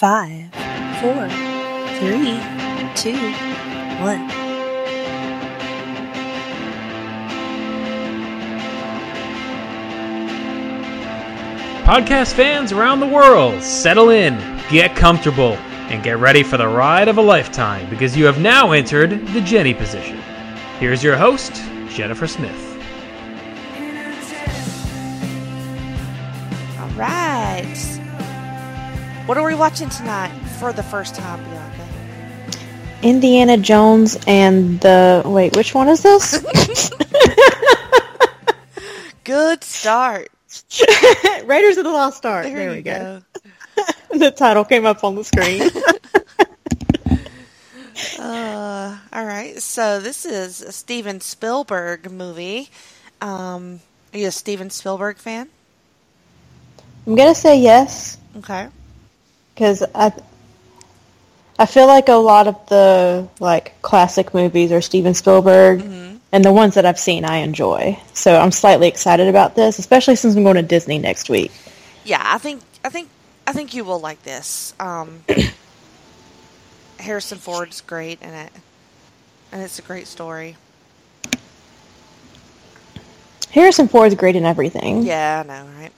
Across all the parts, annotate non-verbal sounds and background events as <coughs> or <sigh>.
Five, four, three, two, one. Podcast fans around the world, settle in, get comfortable, and get ready for the ride of a lifetime because you have now entered the Jenny position. Here's your host, Jennifer Smith. What are we watching tonight for the first time, Bianca? Indiana Jones and the wait, which one is this? <laughs> Good start. <laughs> Raiders of the Lost Ark. There, There, we go. go. <laughs> the title came up on the screen. Uh, all right. So this is a Steven Spielberg movie. Um, are you a Steven Spielberg fan? I'm gonna say yes Okay. Because I I feel like a lot of the like classic movies are Steven Spielberg, and the ones that I've seen I enjoy. So I'm slightly excited about this, especially since I'm going to Disney next week. Yeah, I think I think I think you will like this. Um, Harrison Ford's great in it, and it's a great story. Harrison Ford's great in everything. Yeah, I know, right?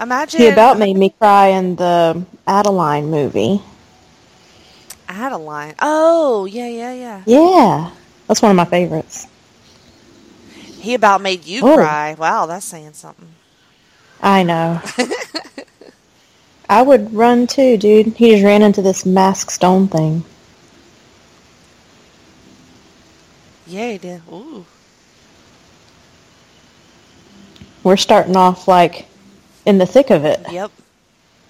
Imagine He about made me cry in the Adaline movie. Adaline. Oh, yeah, yeah, yeah. Yeah, that's one of my favorites. He about made you Oh. cry. Wow, that's saying something. I know. <laughs> I would run too, dude. He just ran into this mask stone thing. Yeah, he did. Ooh. We're starting off like in the thick of it. Yep.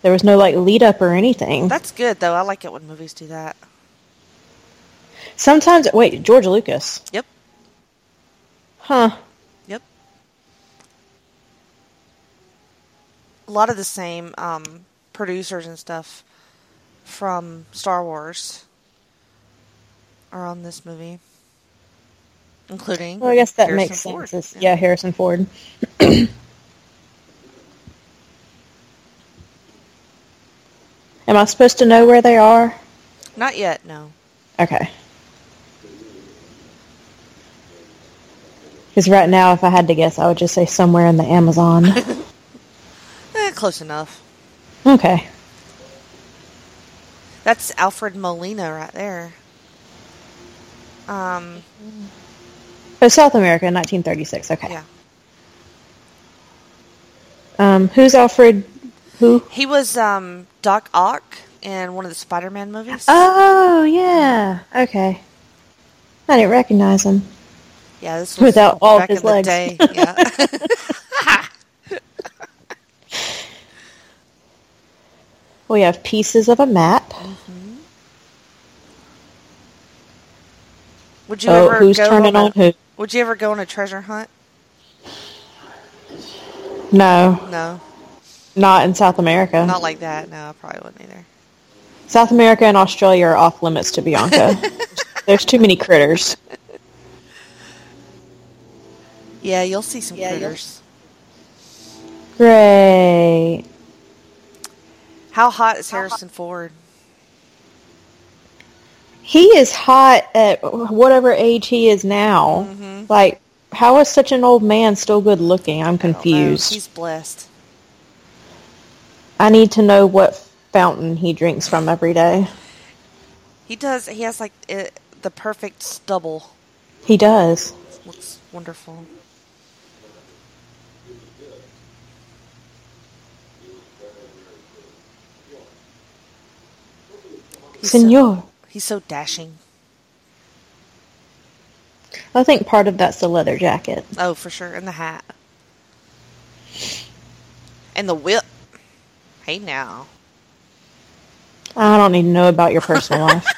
There was no like lead up or anything. That's good though. I like it when movies do that. Sometimes, wait, George Lucas. Yep. Huh. Yep. A lot of the same um, producers and stuff from Star Wars are on this movie, including. Well, I guess that Harrison makes Ford. sense. It's- yeah, Harrison Ford. <clears throat> Am I supposed to know where they are? Not yet. No. Okay. Because right now, if I had to guess, I would just say somewhere in the Amazon. <laughs> Eh, close enough. okay. That's Alfred Molina right there. Um. Oh, South America, 1936. Okay. Yeah. Um, who's Alfred? Who? He was um, Doc Ock in one of the Spider-Man movies. Oh, yeah. Okay. I didn't recognize him. yeah, this was Without all back his in the legs. day. <laughs> Yeah. <laughs> We have pieces of a map. Mm-hmm. Would you Oh, ever who's go turning on, on who? Would you ever go on a treasure hunt? No, No, not in South America. not like that. No, I probably wouldn't either. South America and Australia are off limits to Bianca. <laughs> There's too many critters. Yeah, you'll see some Yeah, critters. Great. How hot is Harrison Ford? He is hot at whatever age he is now. Mm-hmm. Like, how is such an old man still good looking? I'm I don't know. confused. He's blessed. I need to know what fountain he drinks from every day. He does. He has like it, the perfect stubble. He does. Looks wonderful. He's so, Senor. he's so dashing. I think part of that's the leather jacket. Oh, for sure. And the hat. And the whip. Hey now. I don't need to know about your personal life. <laughs>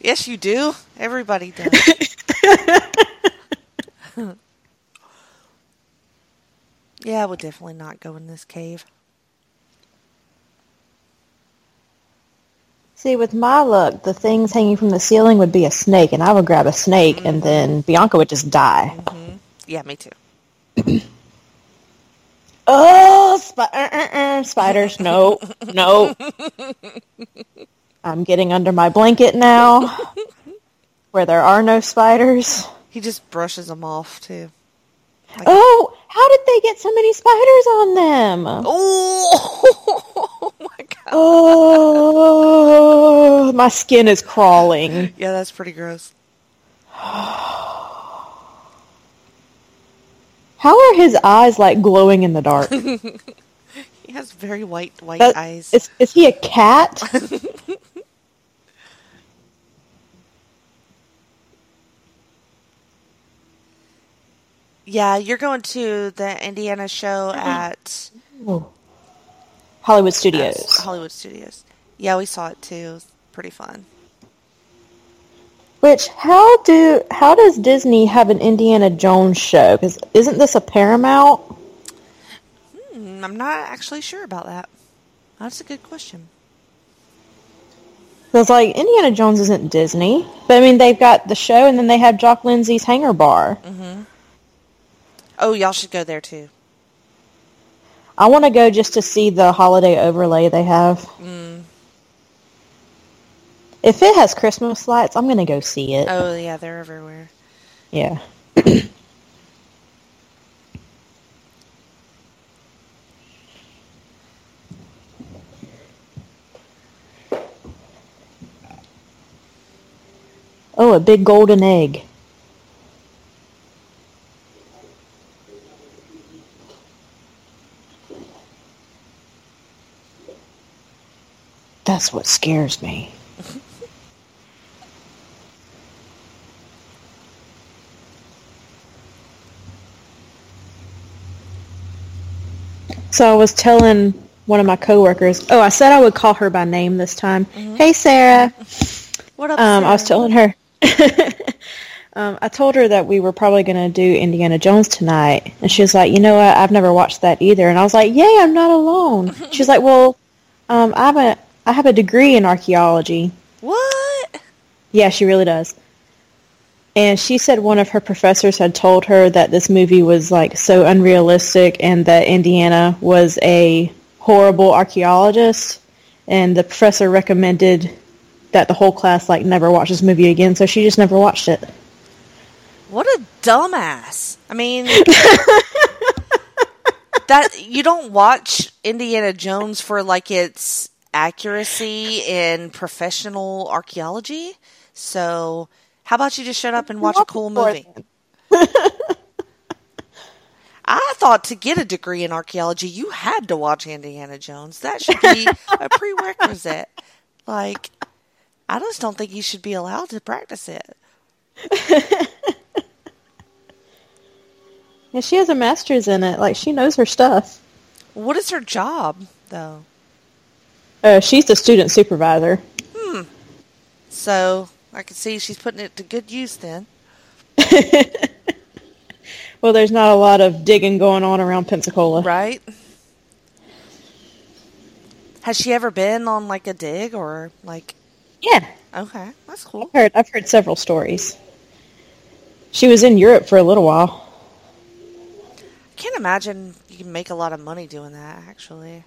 Yes, you do. Everybody does. <laughs> yeah, I would definitely not go in this cave. See, with my luck, the things hanging from the ceiling would be a snake, and I would grab a snake, and mm-hmm. then Bianca would just die. Mm-hmm. Yeah, me too. <clears throat> Oh, spi- uh, uh, uh, spiders! No, no. <laughs> I'm getting under my blanket now, where there are no spiders. He just brushes them off too. Oh, how did they get so many spiders on them? <laughs> Oh, my god. Oh, my skin is crawling. Yeah, that's pretty gross. <gasps> <gasps> <gasps> How are his eyes like glowing in the dark? <laughs> He has very white white That- eyes. Is, is he a cat? <laughs> Yeah, you're going to the Indiana show oh. at, oh. Hollywood Studios. Hollywood Studios. Yeah, we saw it too. It was pretty fun. Which how do how does Disney have an Indiana Jones show? Because isn't this a Paramount? Hmm, I'm not actually sure about that. That's a good question. Because like Indiana Jones isn't Disney, but I mean they've got the show and then they have Jock Lindsay's Hangar Bar. Oh, y'all should go there too. I want to go just to see the holiday overlay they have. If it has Christmas lights, I'm gonna go see it. Oh, yeah, they're everywhere. Yeah. <coughs> oh, a big golden egg. That's what scares me. So I was telling one of my coworkers. Oh, I said I would call her by name this time. Hey, Sarah. What up, Um, I was telling her. <laughs> um, I told her that we were probably going to do Indiana Jones tonight, and she was like, "You know what? I've never watched that either." And I was like, "Yay, I'm not alone." <laughs> She's like, "Well, um, I have a I have a degree in archaeology." What? Yeah, she really does. And she said one of her professors had told her that this movie was like so unrealistic and that Indiana was a horrible archaeologist and the professor recommended that the whole class like never watch this movie again, so she just never watched it. What a dumbass. I mean, <laughs> that you don't watch Indiana Jones for like its accuracy in professional archaeology. So, how about you just shut up and watch a cool movie? <laughs> I thought to get a degree in archaeology, you had to watch Indiana Jones. That should be a prerequisite. Like, I just don't think you should be allowed to practice it. <laughs> Yeah, she has a master's in it. Like she knows her stuff. What is her job, though? Uh, she's the student supervisor. Hmm. So I can see she's putting it to good use then. <laughs> Well, there's not a lot of digging going on around Pensacola. Right? Has she ever been on like a dig or like Yeah, okay, that's cool. I've heard. I've heard several stories. She was in Europe for a little while. I can't imagine you can make a lot of money doing that actually.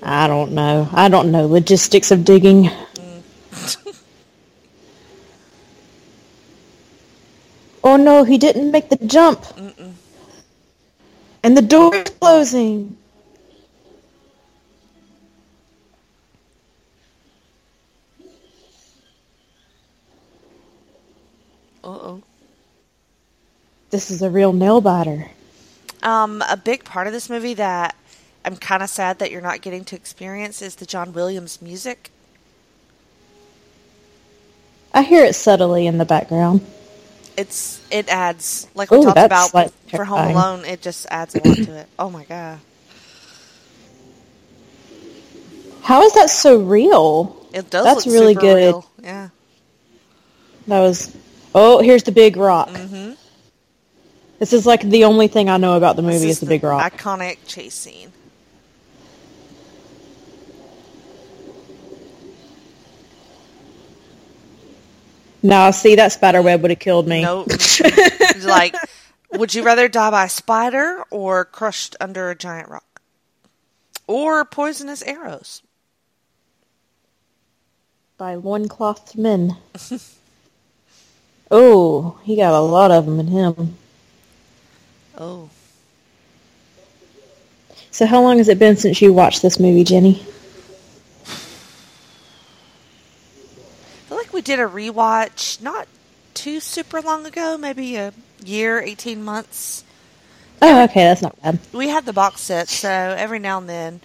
I don't know. I don't know logistics of digging. Mm. <laughs> oh no, he didn't make the jump. And the door is closing. Uh oh. This is a real nail biter. Um, a big part of this movie that I'm kind of sad that you're not getting to experience is the John Williams music. I hear it subtly in the background. It's it adds like we Ooh, talked about like for Home. Alone. It just adds a lot to it. Oh my god, How is that so real? it does. That's look really good. Real. Yeah. That was. Oh, here's the big rock. Mm-hmm. This is like the only thing I know about the This movie is the big rock. Iconic chase scene. No, see that spider web would have killed me. Nope. <laughs> Like Would you rather die by a spider or crushed under a giant rock? Or poisonous arrows? By loinclothed men. <laughs> oh, he got a lot of them in him. Oh. So how long has it been since you watched this movie, Jenny? I feel like we did a rewatch not too super long ago, maybe a year, 18 months. Oh, okay, that's not bad. We had the box set, so every now and then.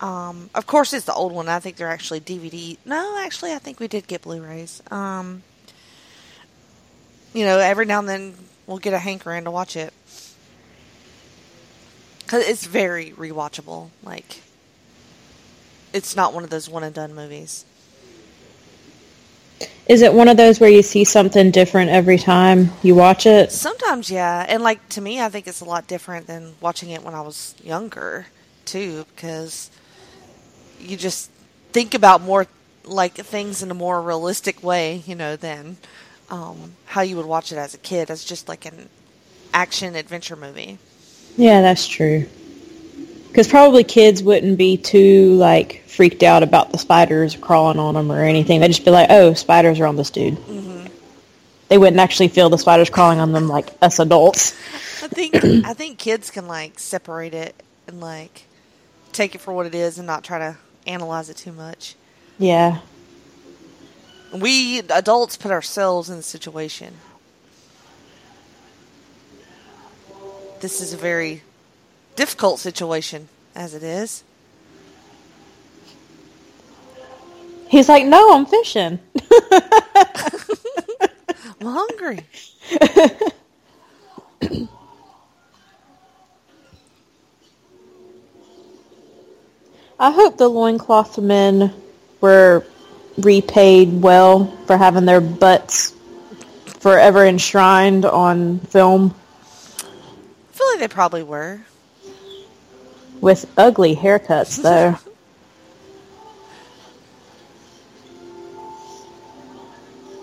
Um, of course, it's the old one. I think they're actually DVD. No, actually, I think we did get Blu-rays. Um, you know, every now and then we'll get a hankering to watch it because it's very rewatchable. Like, it's not one of those one and done movies. Is it one of those where you see something different every time you watch it? Sometimes, yeah, and like to me, I think it's a lot different than watching it when I was younger, too, because you just think about more like things in a more realistic way, you know, than um, how you would watch it as a kid as just like an action adventure movie. Yeah, that's true. Because probably kids wouldn't be too like freaked out about the spiders crawling on them or anything. They'd just be like, "Oh, spiders are on this dude." Mm-hmm. They wouldn't actually feel the spiders crawling on them like us adults. I think <clears throat> I think kids can like separate it and like take it for what it is and not try to analyze it too much. Yeah. We adults put ourselves in the situation. This is a very difficult situation as it is. He's like, "No, I'm fishing." <laughs> I'm hungry. <clears throat> I hope the loincloth men were repaid well for having their butts forever enshrined on film I feel like they probably were. With ugly haircuts, <laughs> though.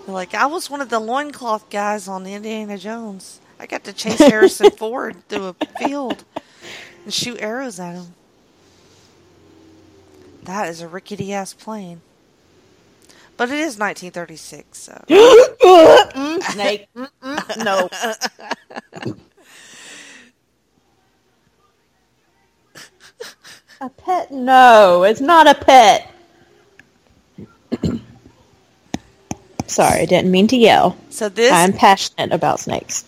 Like, I was one of the loincloth guys on Indiana Jones. I got to chase Harrison <laughs> Ford through a field and shoot arrows at him. That is a rickety ass plane. But it is 1936, so. <gasps> Snake. <laughs> no. A pet? No, it's not a pet. <coughs> Sorry, I didn't mean to yell. So this, I'm passionate about snakes.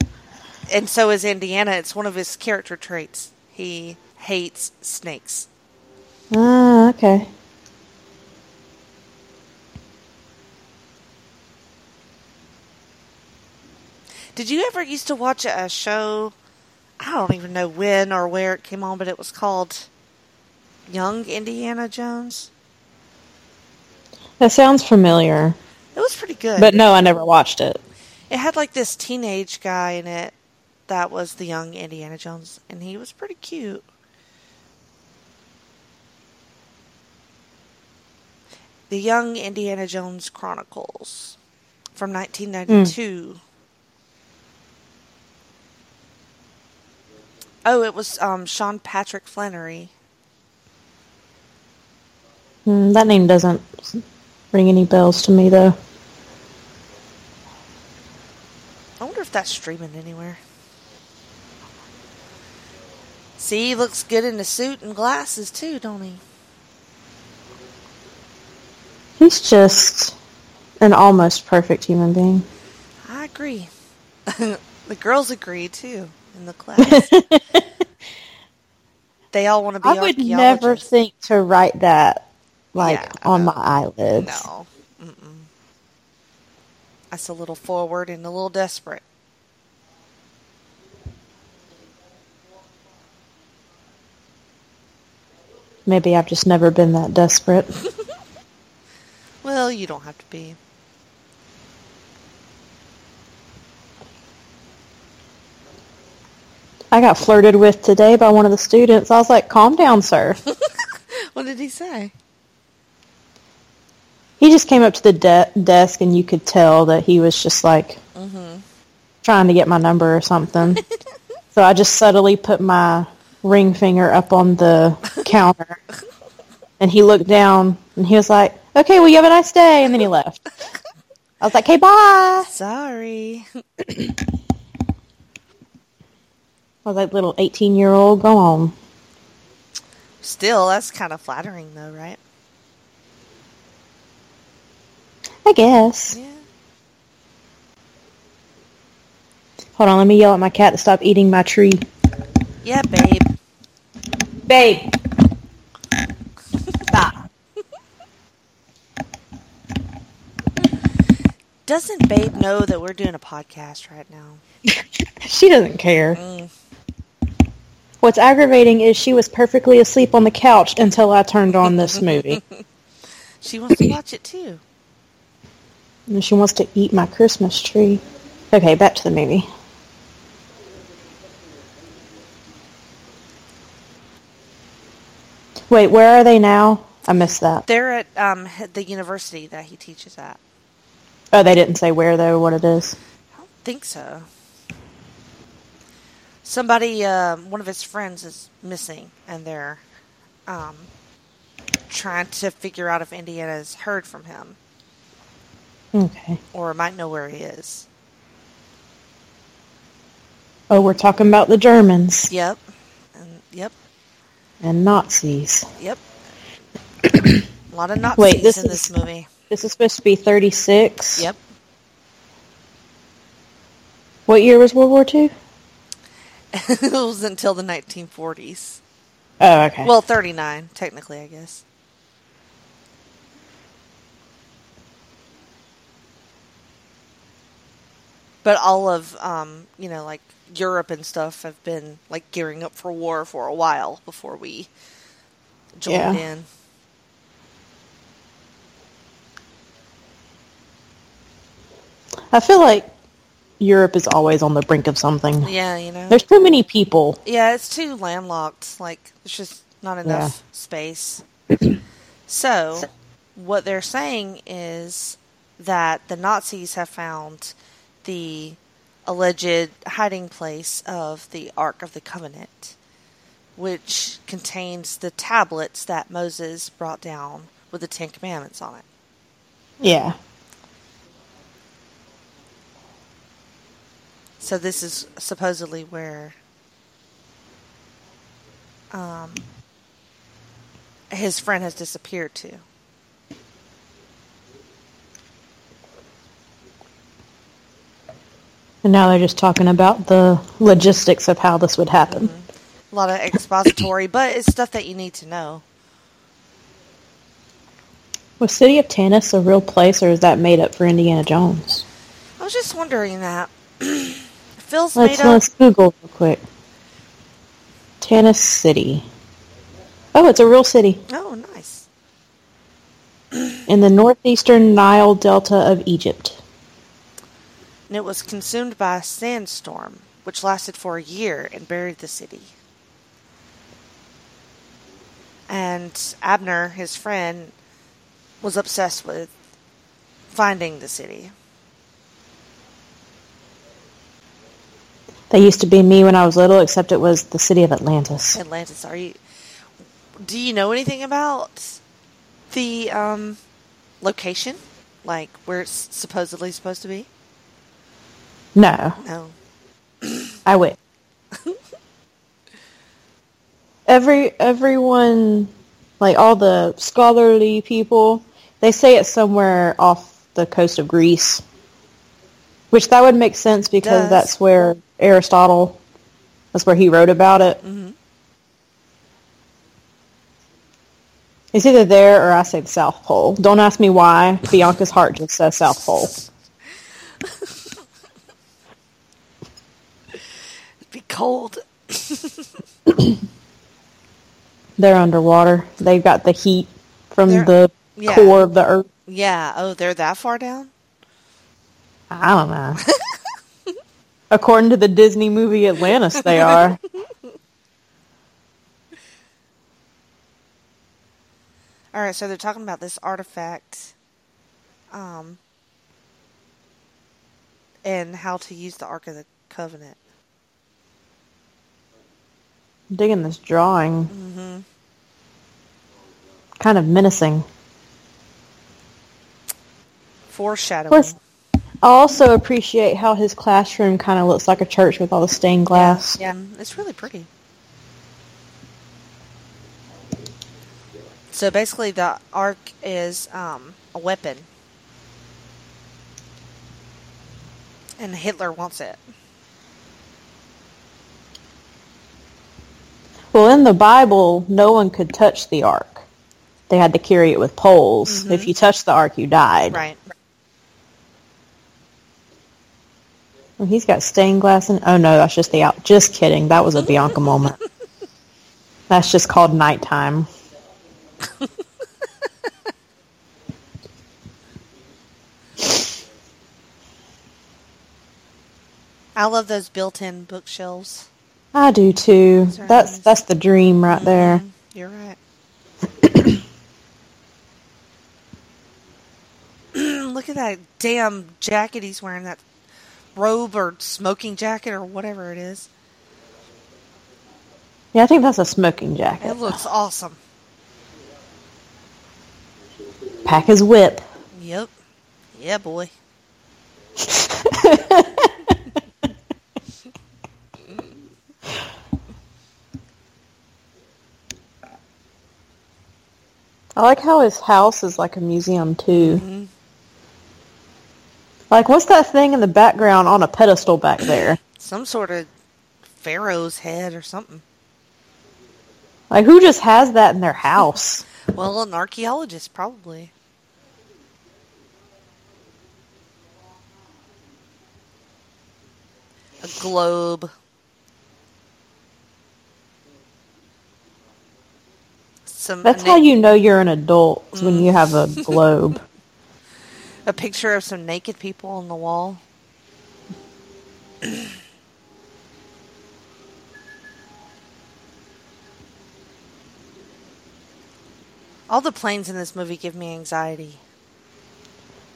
and so is Indiana. It's one of his character traits. He hates snakes. Ah, okay. Did you ever used to watch a show? I don't even know when or where it came on, but it was called Young Indiana Jones. That sounds familiar. It was pretty good. But no, I never watched it. It had like this teenage guy in it that was the young Indiana Jones, and he was pretty cute. The Young Indiana Jones Chronicles from 1992. Oh, it was um, Sean Patrick Flanery. Hmm, that name doesn't ring any bells to me, though. I wonder if that's streaming anywhere. See, he looks good in a suit and glasses too, don't he? He's just an almost perfect human being. I agree. <laughs> the girls agree too in the class. <laughs> they all want to be I would never think to write that, like, Yeah, on know. my eyelids. No. Mm-mm. That's a little forward and a little desperate. Maybe I've just never been that desperate. <laughs> <laughs> Well, you don't have to be. I got flirted with today by one of the students. I was like, calm down, sir. <laughs> What did he say? He just came up to the de- desk and you could tell that he was just like Mm-hmm. trying to get my number or something. <laughs> So I just subtly put my ring finger up on the <laughs> counter. And he looked down and he was like, okay, well, you have a nice day. And then he left. I was like, hey, bye. Sorry. <clears throat> I was like, little 18 year old, go on. Still, that's kind of flattering, though, right? I guess. Yeah. Hold on, let me yell at my cat to stop eating my tree. Yeah, babe. Babe. <laughs> Stop. Doesn't Babe know that we're doing a podcast right now? <laughs> She doesn't care. Mm. What's aggravating is she was perfectly asleep on the couch until I turned on this movie. <laughs> She wants to watch it too. And she wants to eat my Christmas tree. Okay, back to the movie. Wait, where are they now? I missed that. They're at um, the university that he teaches at. Oh, they didn't say where though, what it is. I don't think so. Somebody, um, one of his friends is missing, and they're um, trying to figure out if Indiana's heard from him Okay. or might know where he is. Oh, we're talking about the Germans Yep. And yep. and Nazis. Yep. A lot of Nazis Wait, this in this is- movie. This is supposed to be 36. Yep. What year was World War II? <laughs> it was until the 1940s. Oh, okay. Well, 39, technically, I guess. But all of, um, you know, like Europe and stuff have been like gearing up for war for a while before we joined Yeah. in. I feel like Europe is always on the brink of something. Yeah, you know. There's too many people. Yeah, it's too landlocked. Like, there's just not enough space. <clears throat> so, what they're saying is that the Nazis have found the alleged hiding place of the Ark of the Covenant, which contains the tablets that Moses brought down with the Ten Commandments on it. Yeah. So this is supposedly where um, his friend has disappeared to. And now they're just talking about the logistics of how this would happen. Mm-hmm. A lot of expository, but it's stuff that you need to know. Was City of Tanis a real place, or is that made up for Indiana Jones? I was just wondering that. <clears throat> Phil's Let's, made up. let's Google real quick. Tanis City. Oh, it's a real city Oh, nice. in the northeastern Nile Delta of Egypt. And it was consumed by a sandstorm, which lasted for a year and buried the city. And Abner, his friend, was obsessed with finding the city. That used to be me when I was little, except it was the city of Atlantis. Atlantis. Are you? Do you know anything about the um, location, like where it's supposedly supposed to be? No, No. I wait. <laughs> Every everyone, like all the scholarly people, they say it's somewhere off the coast of Greece, which that would make sense because Does. that's where Aristotle, that's where he wrote about it. hmm It's either there or I say the South Pole. Don't ask me why. Bianca's heart just says South Pole. It'd be cold. <laughs> They're underwater. They've got the heat from They're- the yeah. core of the earth. Yeah. Oh, they're that far down. I don't know. <laughs> According to the Disney movie Atlantis, they are. <laughs> All right. So they're talking about this artifact, um, and how to use the Ark of the Covenant. Digging this drawing. Mm-hmm. Kind of menacing. Foreshadowing. Plus, I also appreciate how his classroom kind of looks like a church with all the stained glass. Yeah, it's really pretty. So basically, the arc is um, a weapon, and Hitler wants it. Well, in the Bible, no one could touch the ark. They had to carry it with poles. If mm-hmm. you touched the ark, you died. Right. Well, he's got stained glass in. Oh no, that's just the out. Just kidding. That was a Bianca moment. <laughs> That's just called nighttime. I love those built-in bookshelves. I do too. That's that's the dream right there. Mhm, You're right. <clears throat> Look at that damn jacket he's wearing. That robe or smoking jacket or whatever it is. Yeah, I think that's a smoking jacket. It looks awesome. Pack his whip. Yep. Yeah, boy. <laughs> I like how his house is like a museum too. Mm-hmm. Like, what's that thing in the background on a pedestal back there? <clears throat> Some sort of pharaoh's head or something. Like, who just has that in their house? <laughs> Well, an archaeologist probably. A globe. Some That's na- how you know you're an adult is when you have a mm. <laughs> globe. a picture of some naked people on the wall. <clears throat> All the planes in this movie give me anxiety.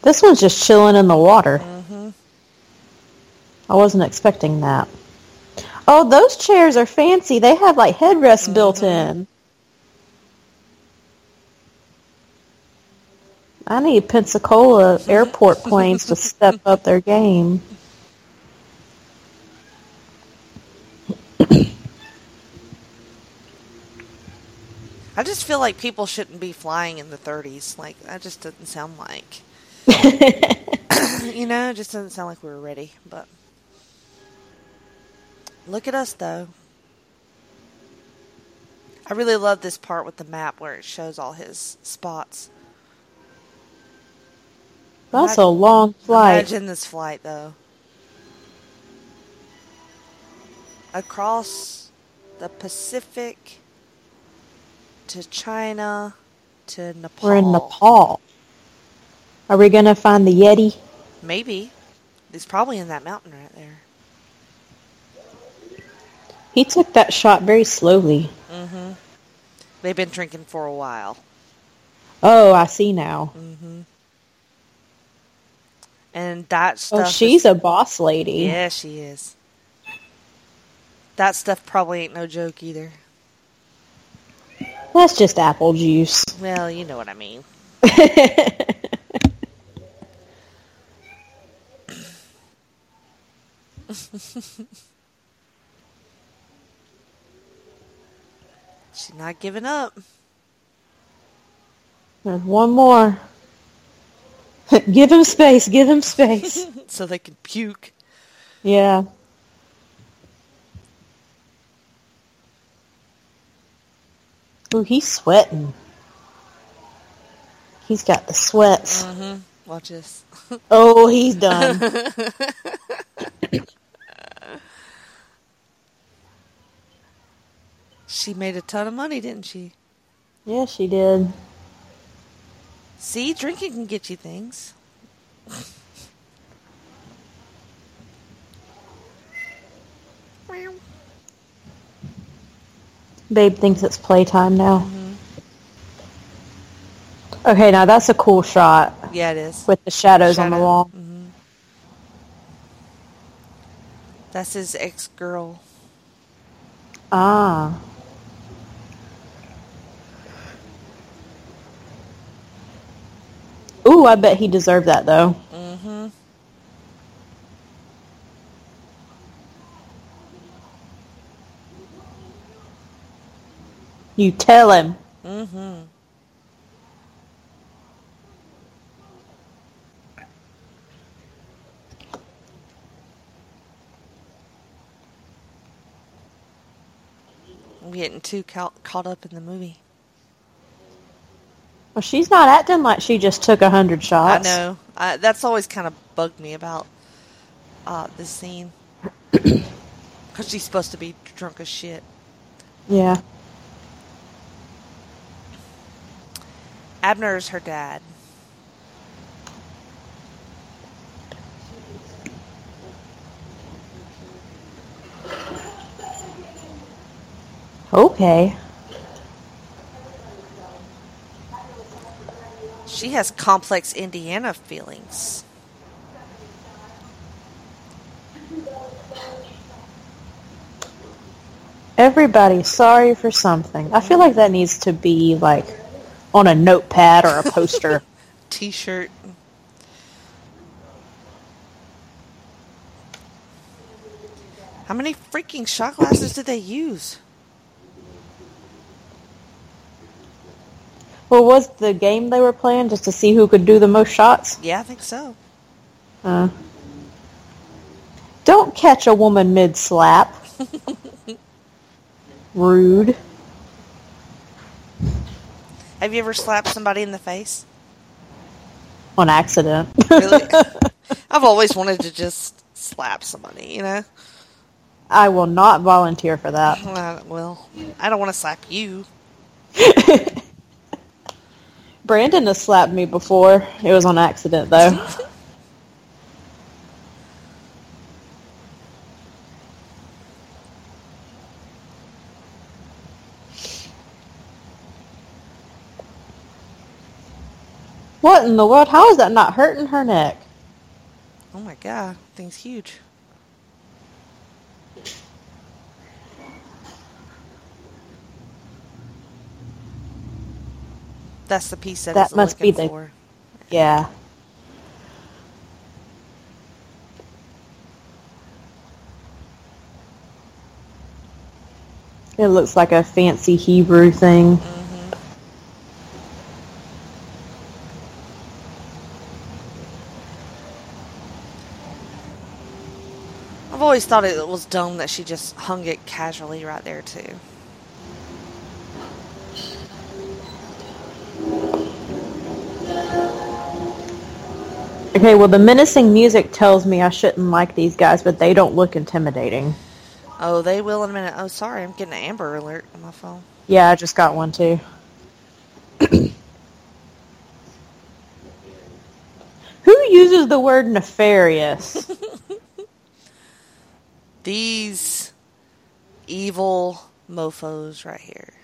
This one's just chilling in the water. Mm-hmm. I wasn't expecting that. Oh, those chairs are fancy. They have like headrests built mm-hmm. in. I need Pensacola airport <laughs> planes to step up their game. <clears throat> I just feel like people shouldn't be flying in the 30s. Like that just doesn't sound like, <laughs> you know, it just doesn't sound like we were ready. But look at us, though. I really love this part with the map where it shows all his spots. That's a long flight. Imagine this flight, though. Across the Pacific to China to Nepal. We're in Nepal. Are we gonna find the Yeti? Maybe. He's probably in that mountain right there. He took that shot very slowly. Mhm. They've been drinking for a while. Oh, I see now. And that oh, stuff. Oh, is- she's a boss lady. Yeah, she is. That stuff probably ain't no joke either. That's just apple juice. Well, you know what I mean. <laughs> She's not giving up. There's one more. <laughs> give him space. Give him space. <laughs> So they can puke. yeah. Ooh, he's sweating. He's got the sweats. Mhm. Watch this. <laughs> Oh, he's done. She made a ton of money, didn't she? yeah, she did. See, drinking can get you things. Babe thinks it's playtime now. Okay, now that's a cool shot Yeah, it is. with the shadows on the Shadow. wall. That's his ex girl. Ah. Ooh, I bet he deserved that though. Mm-hmm. You tell him. Mm-hmm. I'm getting too ca- caught up in the movie. Well, she's not acting like she just took a hundred shots. I know. I, that's always kind of bugged me about uh, this scene. <clears throat> Because she's supposed to be drunk as shit. Yeah. Abner's her dad. Okay. She has complex Indiana feelings. Everybody's sorry for something. I feel like that needs to be like on a notepad or a poster. <laughs> T shirt. How many freaking shot glasses did they use? Well, was the game they were playing just to see who could do the most shots? Yeah, I think so. Uh, don't catch a woman mid slap. <laughs> Rude. Have you ever slapped somebody in the face? On accident. Really? <laughs> I've always wanted to just slap somebody, you know? I will not volunteer for that. Uh, well, I don't want to slap you. <laughs> Brandon has slapped me before. It was on accident though. <laughs> what in the world? How is that not hurting her neck? Oh my god, thing's huge. That's the piece that, That must be the- for. Yeah. It looks like a fancy Hebrew thing. Mm-hmm. I've always thought it was dumb that she just hung it casually right there too. Okay, well, the menacing music tells me I shouldn't like these guys, but they don't look intimidating. Oh, they will in a minute. Oh, sorry, I'm getting an Amber Alert on my phone. Yeah, I just got one too. <coughs> Who uses the word nefarious? <laughs> These evil mofos right here.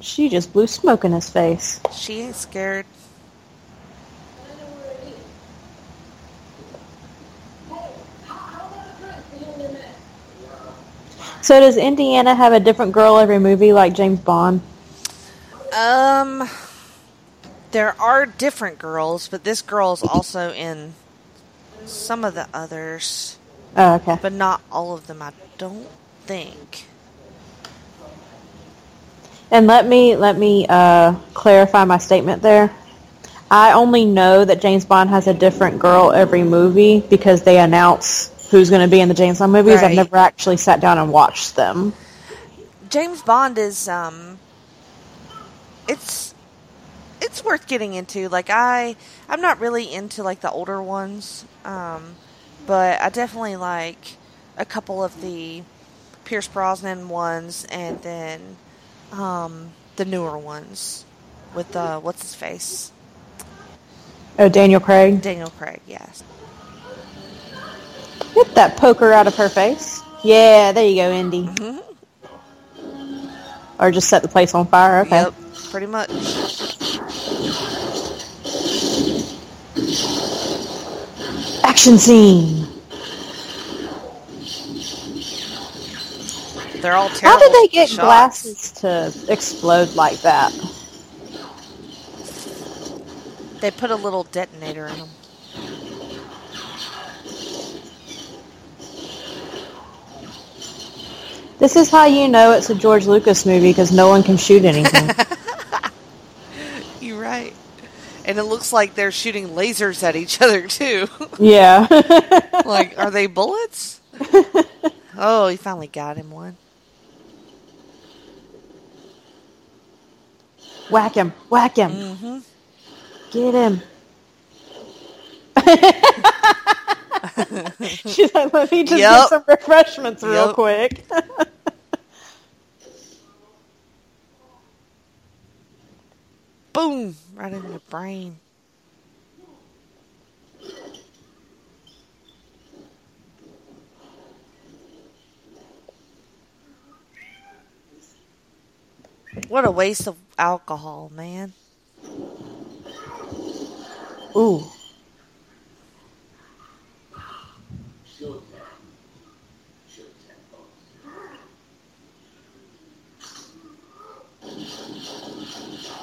She just blew smoke in his face. She ain't scared. So does Indiana have a different girl every movie like James Bond? Um, there are different girls, but this girl's also in some of the others, Oh, okay. but not all of them. I don't think. And let me let me uh, clarify my statement there. I only know that James Bond has a different girl every movie because they announce who's going to be in the James Bond movies. I've never actually sat down and watched them. James Bond is um it's it's worth getting into. Like I I'm not really into like the older ones. Um but I definitely like a couple of the Pierce Brosnan ones and then um the newer ones with uh what's his face? Oh, Daniel Craig. Daniel Craig, yes. Get that poker out of her face. Yeah, there you go, Indy. Or just set the place on fire. Okay. Yep, pretty much. Action scene. They're all How did they get shots. glasses to explode like that? They put a little detonator in them. This is how you know it's a George Lucas movie because no one can shoot anything. <laughs> You're right. And it looks like they're shooting lasers at each other too. yeah. <laughs> like, are they bullets? <laughs> Oh, he finally got him one. Whack him. Whack him. Mm-hmm. Get him. <laughs> She's like, let me just Yep. get some refreshments real Yep. quick. <laughs> Boom! Right in the brain. What a waste of alcohol, man. Ooh.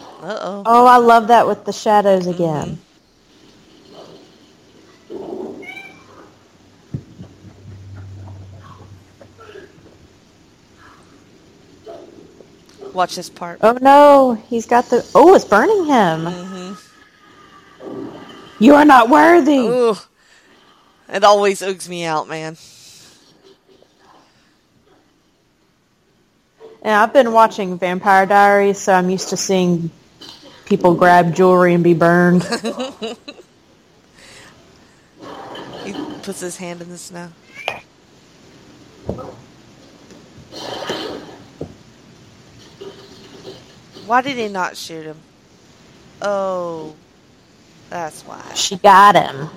Uh oh. Oh, I love that with the shadows again. Watch this part. Oh no, he's got the. Oh, it's burning him. Mm-hmm. You are not worthy. Ooh. It always oogs me out, man. And I've been watching Vampire Diaries, so I'm used to seeing people grab jewelry and be burned. <laughs> He puts his hand in the snow. Why did he not shoot him? Oh, that's why. she got him. <laughs>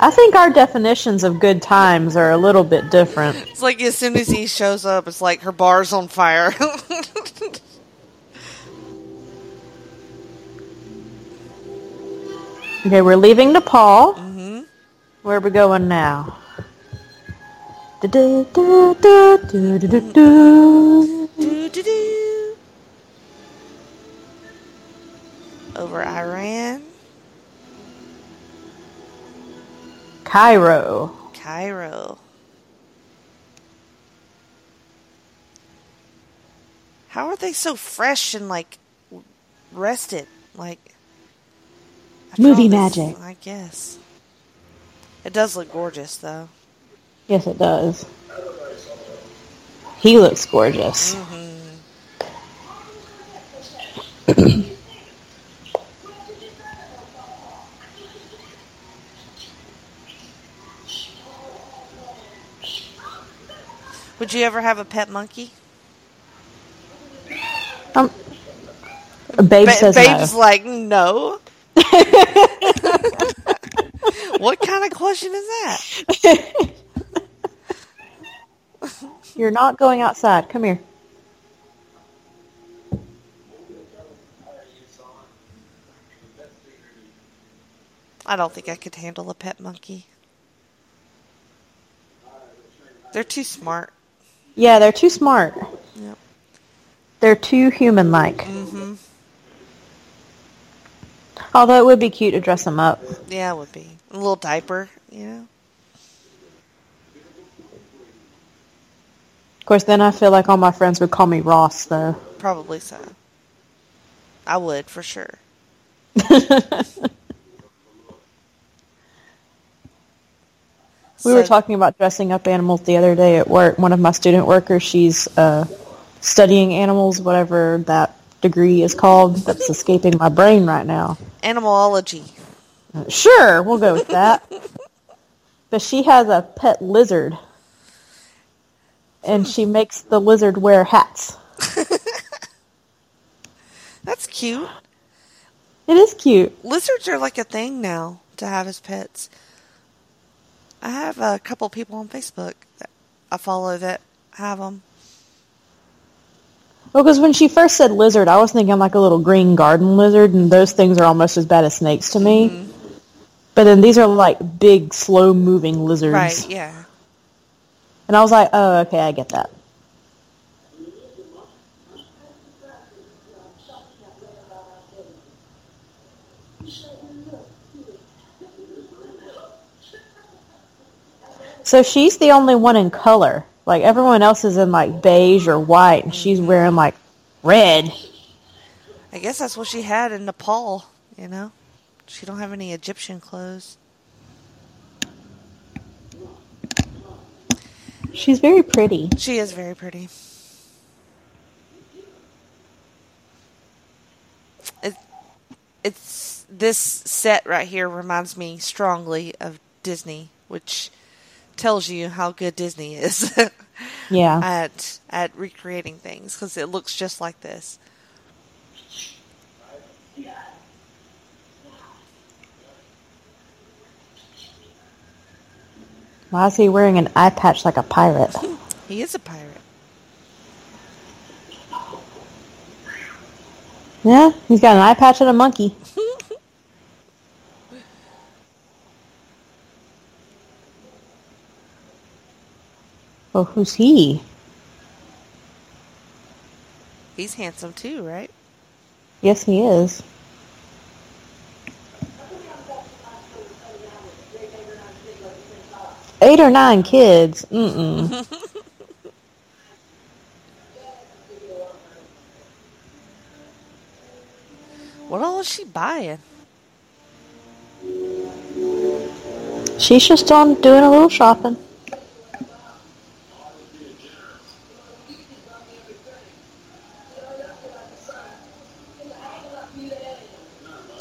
I think our definitions of good times are a little bit different. It's like as soon as he shows up, it's like her bar's on fire. <laughs> Okay, we're leaving Nepal. hmm Where are we going now? Over Iran, Cairo. Cairo. How are they so fresh and like rested? Like after Movie all this- magic. I guess. It does look gorgeous, though. Yes, it does. He looks gorgeous. <coughs> Would you ever have a pet monkey? Um, Babe Ba- says Babe's no. like, no. What kind of question is that? You're not going outside. Come here. I don't think I could handle a pet monkey. They're too smart. Yeah, they're too smart. Yep. They're too human-like. hmm Although it would be cute to dress them up. Yeah, it would be. A little diaper, you know? Of course, then I feel like all my friends would call me Ross, though. Probably so. I would, for sure. <laughs> We were talking about dressing up animals the other day at work. One of my student workers, she's uh, studying animals, whatever that degree is called. That's <laughs> escaping my brain right now. Animalology. Sure, we'll go with that. <laughs> but she has a pet lizard, and she makes the lizard wear hats. <laughs> That's cute. It is cute. Lizards are like a thing now to have as pets. I have a couple people on Facebook that I follow that have them. Well, because when she first said lizard, I was thinking like a little green garden lizard, and those things are almost as bad as snakes to me. Mm-hmm. But then these are like big, slow-moving lizards. Right, yeah. And I was like, oh, okay, I get that. So she's the only one in color. Like everyone else is in like beige or white, and she's wearing like red. I guess that's what she had in Nepal, you know? She don't have any Egyptian clothes. She's very pretty. She is very pretty. It, it's this set right here reminds me strongly of Disney, which tells you how good Disney is <laughs> Yeah. at at recreating things because it looks just like this. Why is he wearing an eye patch like a pirate? <laughs> He is a pirate. Yeah, he's got an eye patch and a monkey. <laughs> well, who's he? He's handsome too, right? Yes, he is. Eight or nine kids. Mm-mm. <laughs> What all is she buying? She's just on doing a little shopping.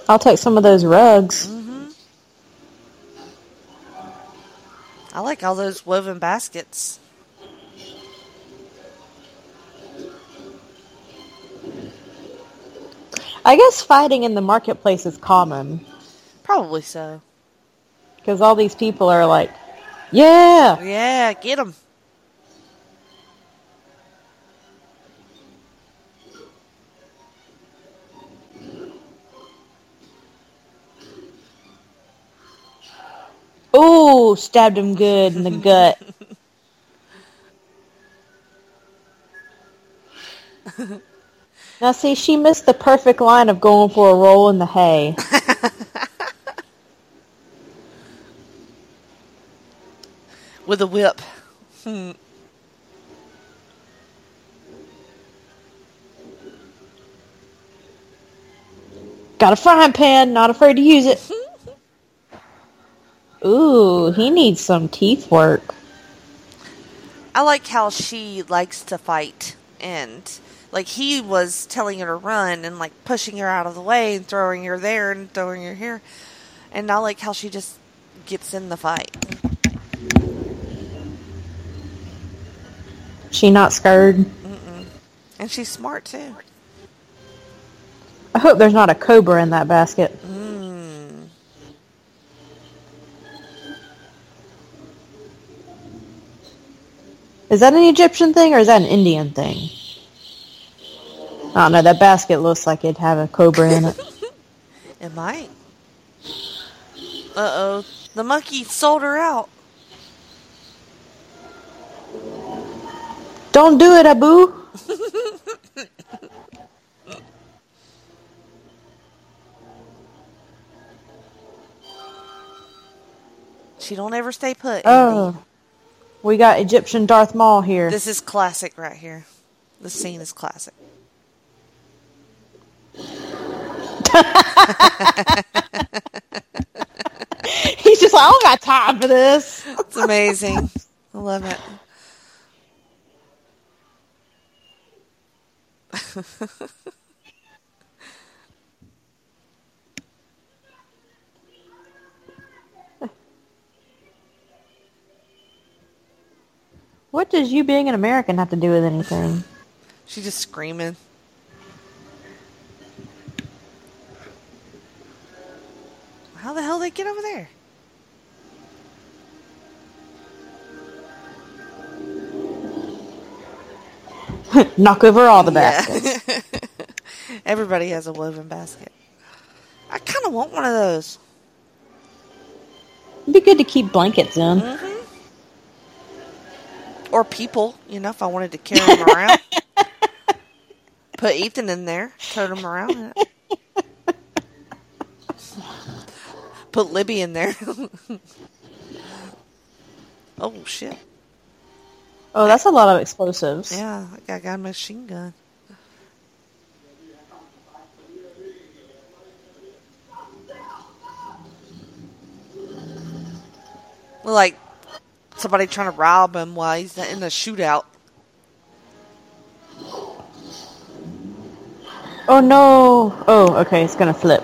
I'll take some of those rugs. Mm-hmm. I like all those woven baskets. I guess fighting in the marketplace is common Probably so. because all these people are like, yeah, Yeah, get them. Ooh, stabbed him good in the gut. <laughs> now see, she missed the perfect line of going for a roll in the hay. <laughs> With a whip. Hmm. Got a frying pan, not afraid to use it. <laughs> Ooh, he needs some teeth work. I like how she likes to fight and like he was telling her to run and like pushing her out of the way and throwing her there and throwing her here. And I like how she just gets in the fight. She not scared. And she's smart too. I hope there's not a cobra in that basket. Mm-hmm. Is that an Egyptian thing or is that an Indian thing? I don't know. That basket looks like it'd have a cobra in it. <laughs> It might. Uh oh. The monkey sold her out. Don't do it, Abu. <laughs> She don't ever stay put. Indy. We got Egyptian Darth Maul here. This is classic right here. This scene is classic. <laughs> He's just like, I don't got time for this. It's amazing. I love it. <laughs> What does you being an American have to do with anything? She's just screaming. How the hell did they get over there? <laughs> Knock over all the yeah. baskets. <laughs> Everybody has a woven basket. I kind of want one of those. It'd be good to keep blankets in. Mm-hmm. Or people, you know, if I wanted to carry them around. <laughs> Put Ethan in there, tote him around. Put Libby in there. <laughs> oh, shit. Oh, that's a lot of explosives. Yeah, I got, a machine gun. Like somebody trying to rob him while he's in the shootout. Oh no! Oh, okay, it's gonna flip.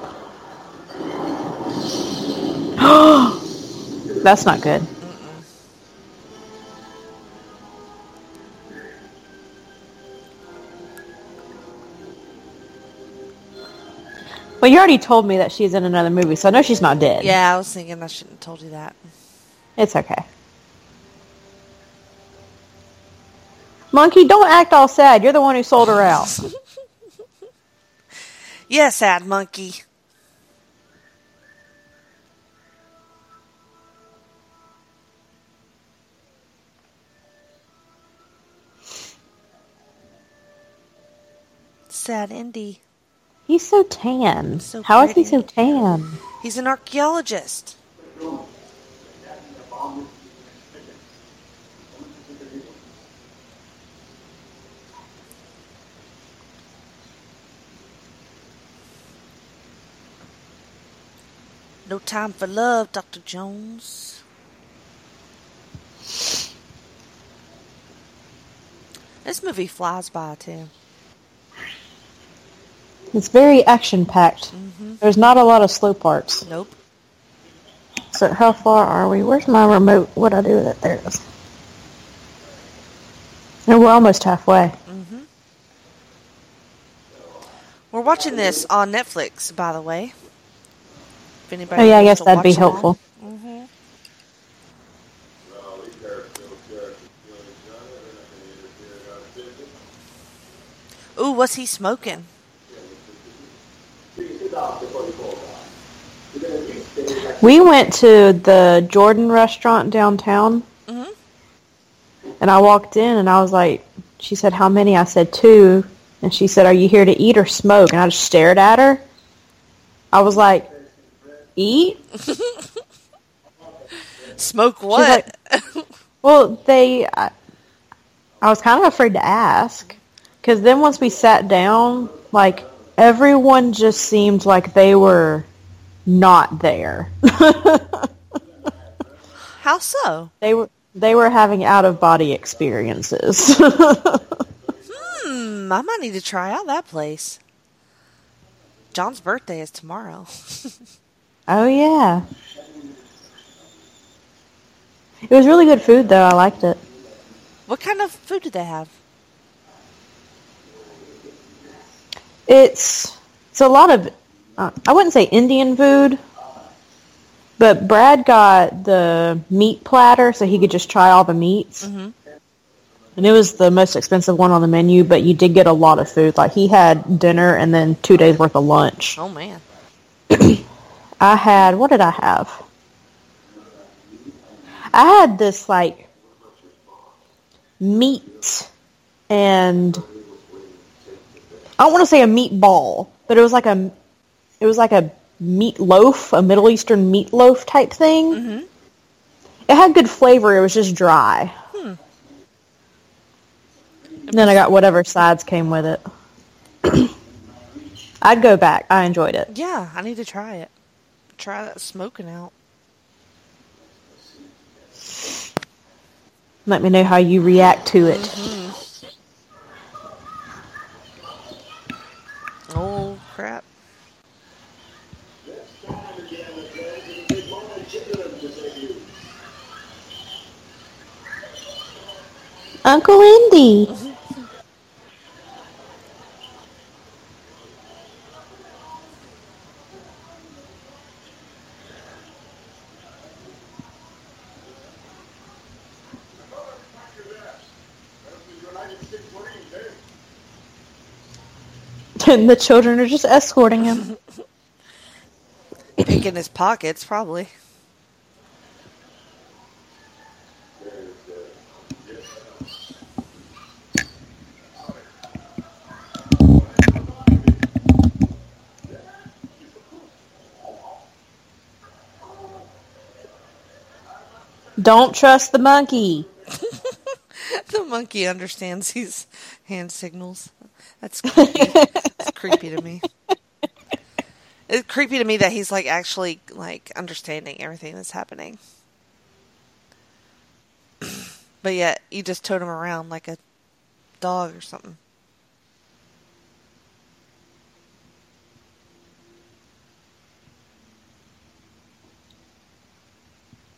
<gasps> That's not good. Well, you already told me that she's in another movie, so I know she's not dead. Yeah, I was thinking I shouldn't have told you that. It's okay. Monkey, don't act all sad. You're the one who sold her out. <laughs> Yeah, sad monkey. Sad Indy. He's so tan. So How is he pretty. so tan? He's an archaeologist. No time for love, Dr. Jones. This movie flies by too. It's very action packed. Mm-hmm. There's not a lot of slow parts. Nope. So how far are we? Where's my remote? What I do with it? There it is. And we're almost halfway. Mm-hmm. We're watching this on Netflix, by the way. If anybody Oh yeah, I guess that'd be helpful. Ooh, what's he smoking? We went to the Jordan restaurant downtown. Mhm. And I walked in and I was like, she said, how many? I said, two. And she said, are you here to eat or smoke? And I just stared at her. I was like, eat? Smoke what? Well, they, I, I was kind of afraid to ask. Because then once we sat down, like, everyone just seemed like they were not there. <laughs> How so? they were they were having out of body experiences. Hmm, I might need to try out that place. John's birthday is tomorrow. <laughs> oh yeah. It was really good food though. I liked it. what kind of food did they have? It's it's a lot of uh, I wouldn't say Indian food, but Brad got the meat platter so he could just try all the meats. Mhm. And it was the most expensive one on the menu, but you did get a lot of food. Like he had dinner and then two days worth of lunch. Oh man. <clears throat> I had what did I have? I had this like meat and I don't want to say a meatball, but it was like a it was like a meat loaf, a Middle Eastern meatloaf type thing. Mhm. It had good flavor. It was just dry. Hmm. And then I got whatever sides came with it. <clears throat> I'd go back. I enjoyed it. Yeah, I need to try it. Try that smoking out. Let me know how you react to it. Mm-hmm. Oh crap. Uncle Indy. And the children are just escorting him. Picking his pockets, probably. Don't trust the monkey. <laughs> The monkey understands these hand signals. That's creepy. it's creepy to me. <laughs> It's creepy to me that he's like actually like understanding everything that's happening. <clears throat> but yet you just tote him around like a dog or something.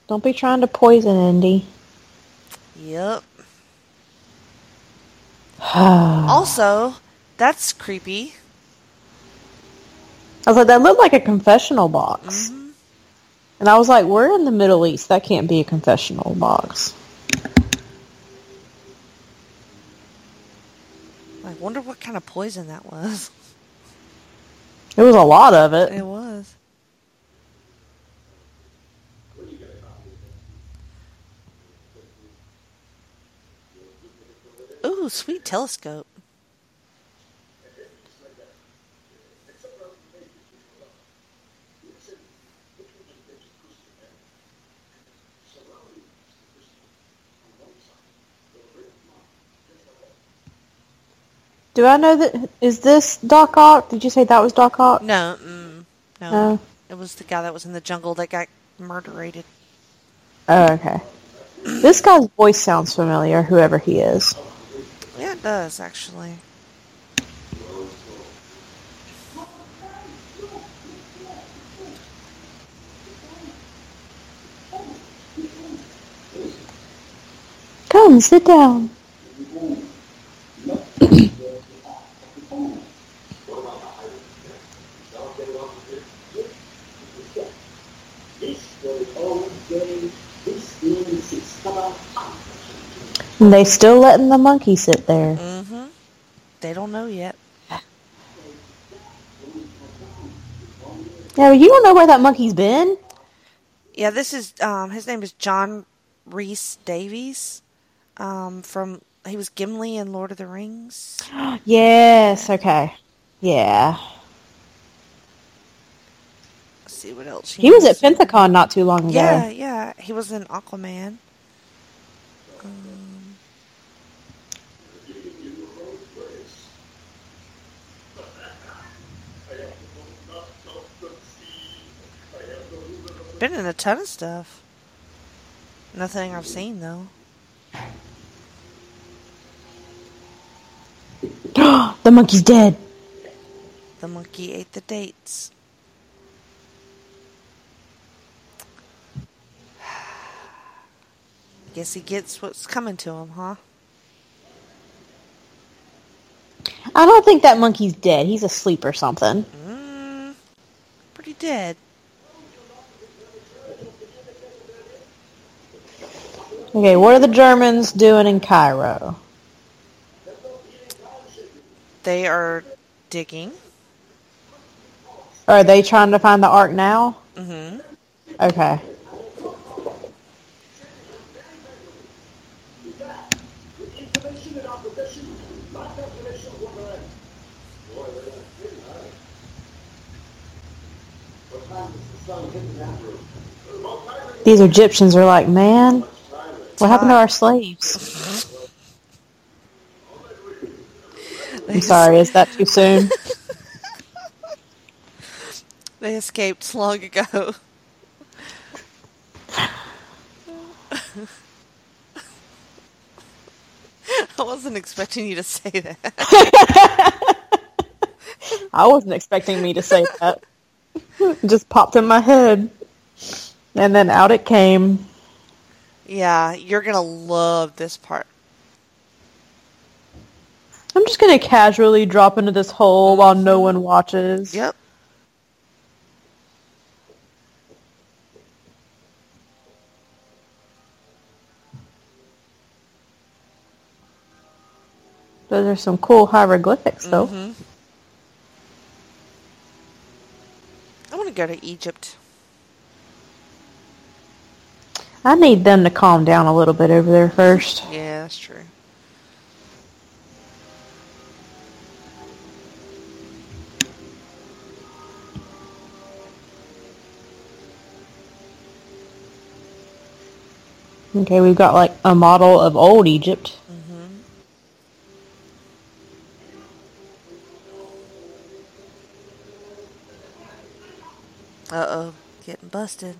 Don't be trying to poison Indy. Yep. <sighs> also, that's creepy. I was like, that looked like a confessional box. Mm-hmm. And I was like, we're in the Middle East. That can't be a confessional box. I wonder what kind of poison that was. It was a lot of it. It was. Ooh, sweet telescope. Do I know that? Is this Doc Ock? Did you say that was Doc Ock? No, mm, no. No. It was the guy that was in the jungle that got murderated. Oh, okay. This guy's voice sounds familiar, whoever he is. Yeah, it does, actually. Come, sit down. And they still letting the monkey sit there. Mm-hmm. They don't know yet. Yeah, you don't know where that monkey's been. Yeah, this is um his name is John Rhys-Davies. Um from he was Gimli in Lord of the Rings. <gasps> Yes, okay. Yeah. Let's see what else He was at Pentacon not too long ago. Yeah, yeah. He was in Aquaman. Um, been in a ton of stuff. Nothing I've seen though. <gasps> the monkey's dead. The monkey ate the dates. <sighs> Guess he gets what's coming to him, huh? I don't think that monkey's dead. He's asleep or something. Mm, pretty dead. Okay, what are the Germans doing in Cairo? They are digging. Are they trying to find the Ark now? Mm-hmm. Okay. These Egyptians are like, man, what happened to our slaves? Mm-hmm. I'm sorry, is that too soon? <laughs> They escaped long ago. <laughs> I wasn't expecting you to say that. <laughs> I wasn't expecting me to say that. It just popped in my head. And then out it came. Yeah, you're going to love this part. I'm just going to casually drop into this hole while no mm-hmm. one watches. Yep. Those are some cool hieroglyphics, though. Mm-hmm. I want to go to Egypt. I need them to calm down a little bit over there first. Yeah, that's true. Okay, we've got like a model of old Egypt. Uh oh, getting busted.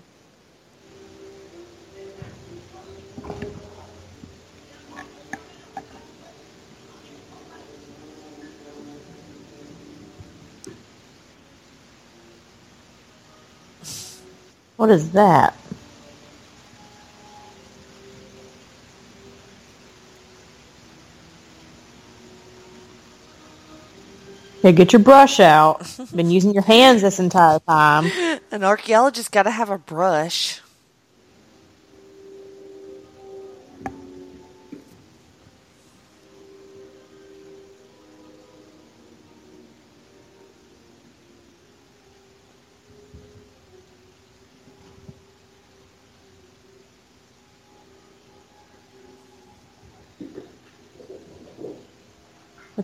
What is that? Hey, get your brush out. <laughs> Been using your hands this entire time. An archaeologist got to have a brush.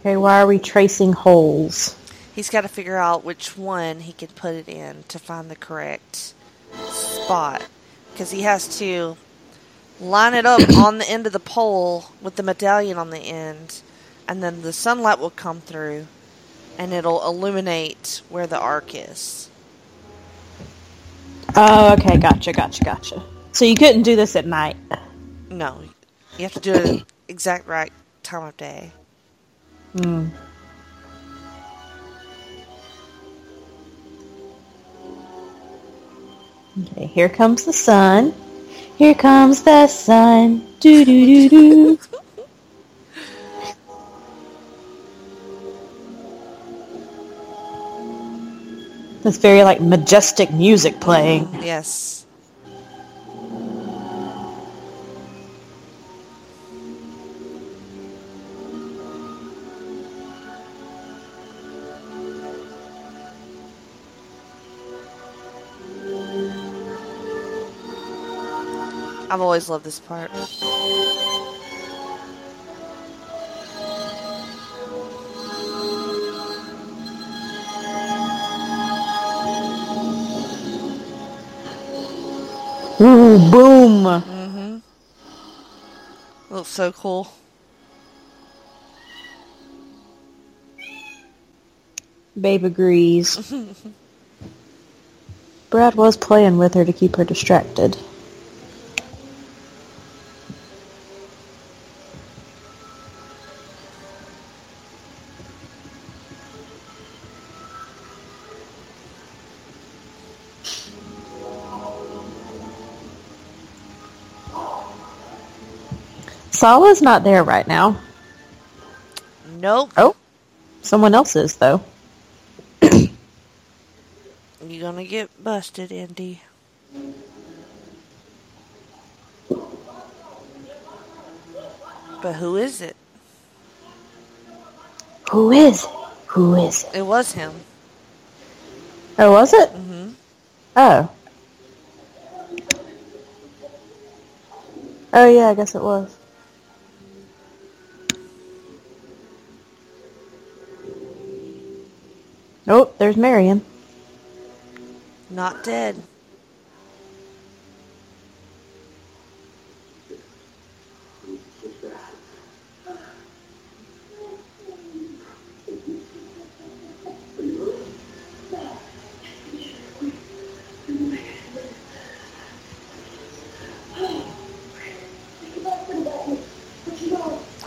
Okay, why are we tracing holes? He's got to figure out which one he can put it in to find the correct spot. Because he has to line it up <coughs> on the end of the pole with the medallion on the end, and then the sunlight will come through and it'll illuminate where the Ark is. Oh, okay, gotcha, gotcha, gotcha. So you couldn't do this at night. No, you have to do it at exact right time of day. Hmm. Okay, here comes the sun. Here comes the sun. Do do do do. This very like majestic music playing. Yes. I've always loved this part. Ooh, boom. Mm-hmm. Looks so cool. Babe agrees. <laughs> Brad was playing with her to keep her distracted. Sallah's not there right now. Nope. Oh, someone else is though. <coughs> You're gonna get busted, Indy. But who is it? Who is? it? Who is it? It was him. Oh, was it? hmm Oh. Oh yeah, I guess it was. Oh, there's Marion. Not dead.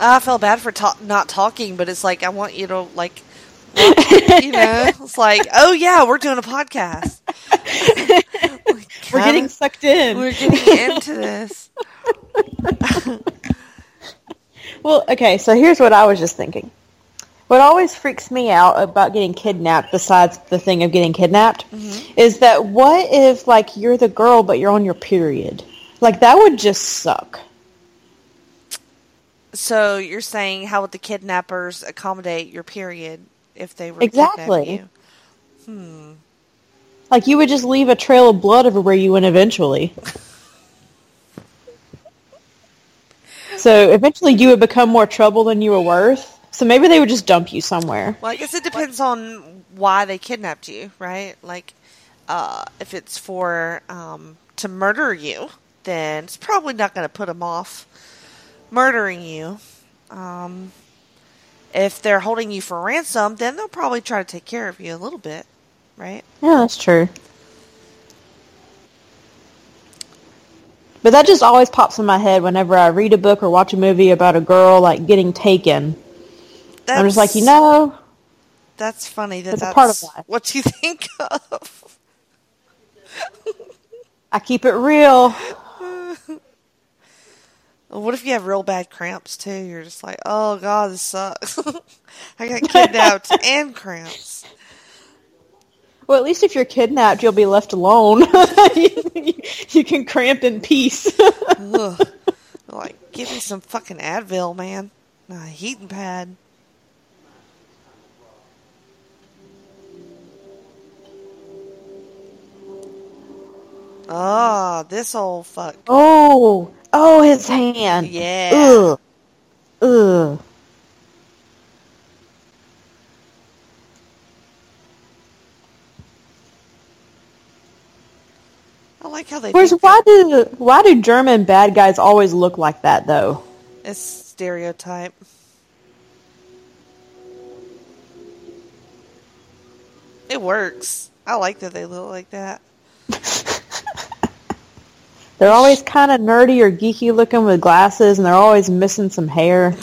I felt bad for ta- not talking, but it's like I want you to like, <laughs> you know, it's like, oh yeah, we're doing a podcast. <laughs> We're getting sucked in. We're getting into this. <laughs> Well, okay, so here's what I was just thinking. What always freaks me out about getting kidnapped, besides the thing of getting kidnapped, mm-hmm. is that what if, like, you're the girl but you're on your period? Like, that would just suck. So you're saying how would the kidnappers accommodate your period if they were Exactly. you? Hmm. Like you would just leave a trail of blood everywhere you went eventually. <laughs> so eventually you would become more trouble than you were worth. So maybe they would just dump you somewhere. Well, I guess it depends on why they kidnapped you, right? Like, uh, if it's for um, to murder you, then it's probably not going to put them off murdering you. Um, if they're holding you for ransom, then they'll probably try to take care of you a little bit, right? Yeah, that's true. But that just always pops in my head whenever I read a book or watch a movie about a girl like getting taken. That's, I'm just like, you know, that's funny that that's a part of life. what do you <laughs> think of. I keep it real. <laughs> What if you have real bad cramps too? You're just like, oh god, this sucks. <laughs> I got kidnapped <laughs> and cramps. Well, at least if you're kidnapped, you'll be left alone. <laughs> you, you can cramp in peace. Like, give me some fucking Advil, man. A heating pad. Oh, this old fuck. oh, oh, his hand. Yeah. Ugh. Ugh. I like how they Whereas think why do why do German bad guys always look like that though? it's stereotype. It works. I like that they look like that. <laughs> They're always kind of nerdy or geeky looking with glasses, and they're always missing some hair.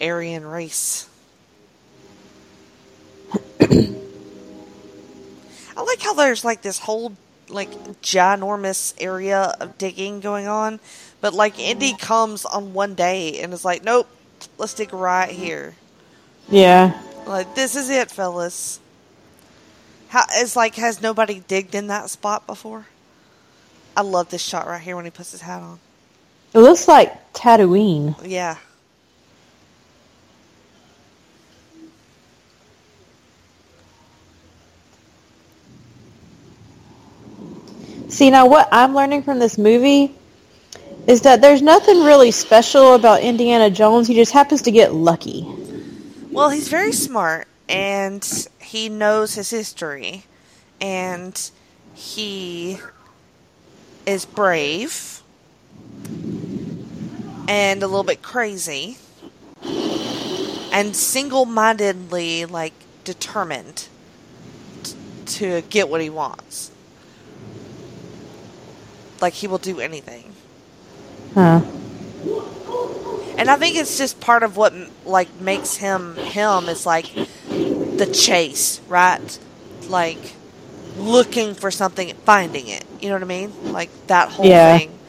Aryan race. <clears throat> I like how there's like this whole like ginormous area of digging going on, but like Indy comes on one day and is like, "Nope, let's dig right here." Yeah. Like this is it, fellas. How it's like has nobody digged in that spot before? I love this shot right here when he puts his hat on. It looks like Tatooine. Yeah. See, now what I'm learning from this movie is that there's nothing really special about Indiana Jones. He just happens to get lucky. Well, he's very smart and he knows his history and he is brave and a little bit crazy and single-mindedly like determined t- to get what he wants. Like he will do anything. Huh. And I think it's just part of what like makes him him is like the chase, right? Like looking for something, finding it. You know what I mean? Like that whole Yeah. thing.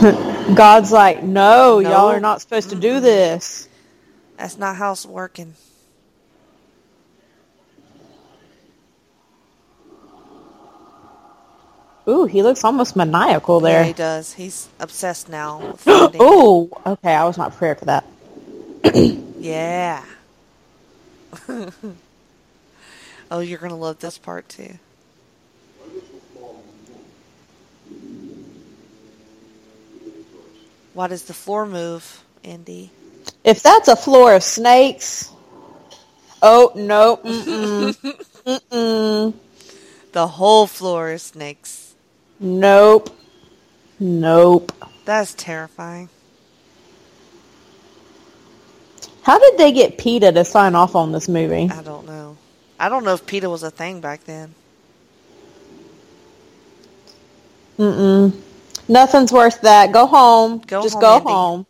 <laughs> God's like, no, No. y'all are not supposed to do this. That's not how it's working. Ooh, he looks almost maniacal Yeah, there. he does. He's obsessed now. With <gasps> finding it. oh, okay. I was not prepared for that. <coughs> Yeah. <laughs> oh, you're gonna love this part too. Why does the floor move, Indy? If that's a floor of snakes, oh no, mm-mm, <laughs> mm-mm, The whole floor is snakes. Nope, nope. That's terrifying. How did they get PETA to sign off on this movie? I don't know. I don't know if PETA was a thing back then. Mm-mm. Nothing's worth that. Go home. Go Just home, go Indy. home.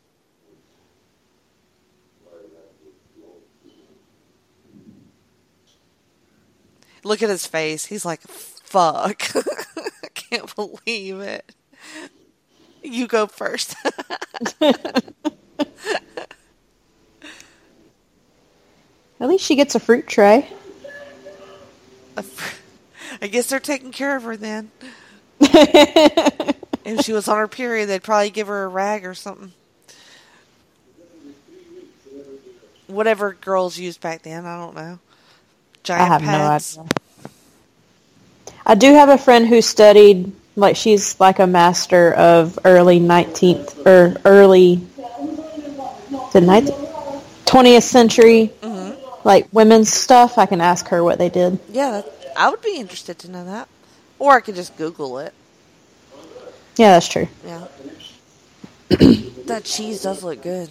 Look at his face. He's like, fuck. <laughs> can't <laughs> believe it. You go first. <laughs> At least she gets a fruit tray. I guess they're taking care of her then. <laughs> if she was on her period, they'd probably give her a rag or something. Whatever girls used back then, I don't know. Giant I have pads. no idea. I do have a friend who studied, like, she's like a master of early 19th, or early, the 19th, 20th century, mm-hmm. like, women's stuff. I can ask her what they did. Yeah, that, I would be interested to know that. Or I could just Google it. Yeah, that's true. Yeah. <clears throat> that cheese does look good.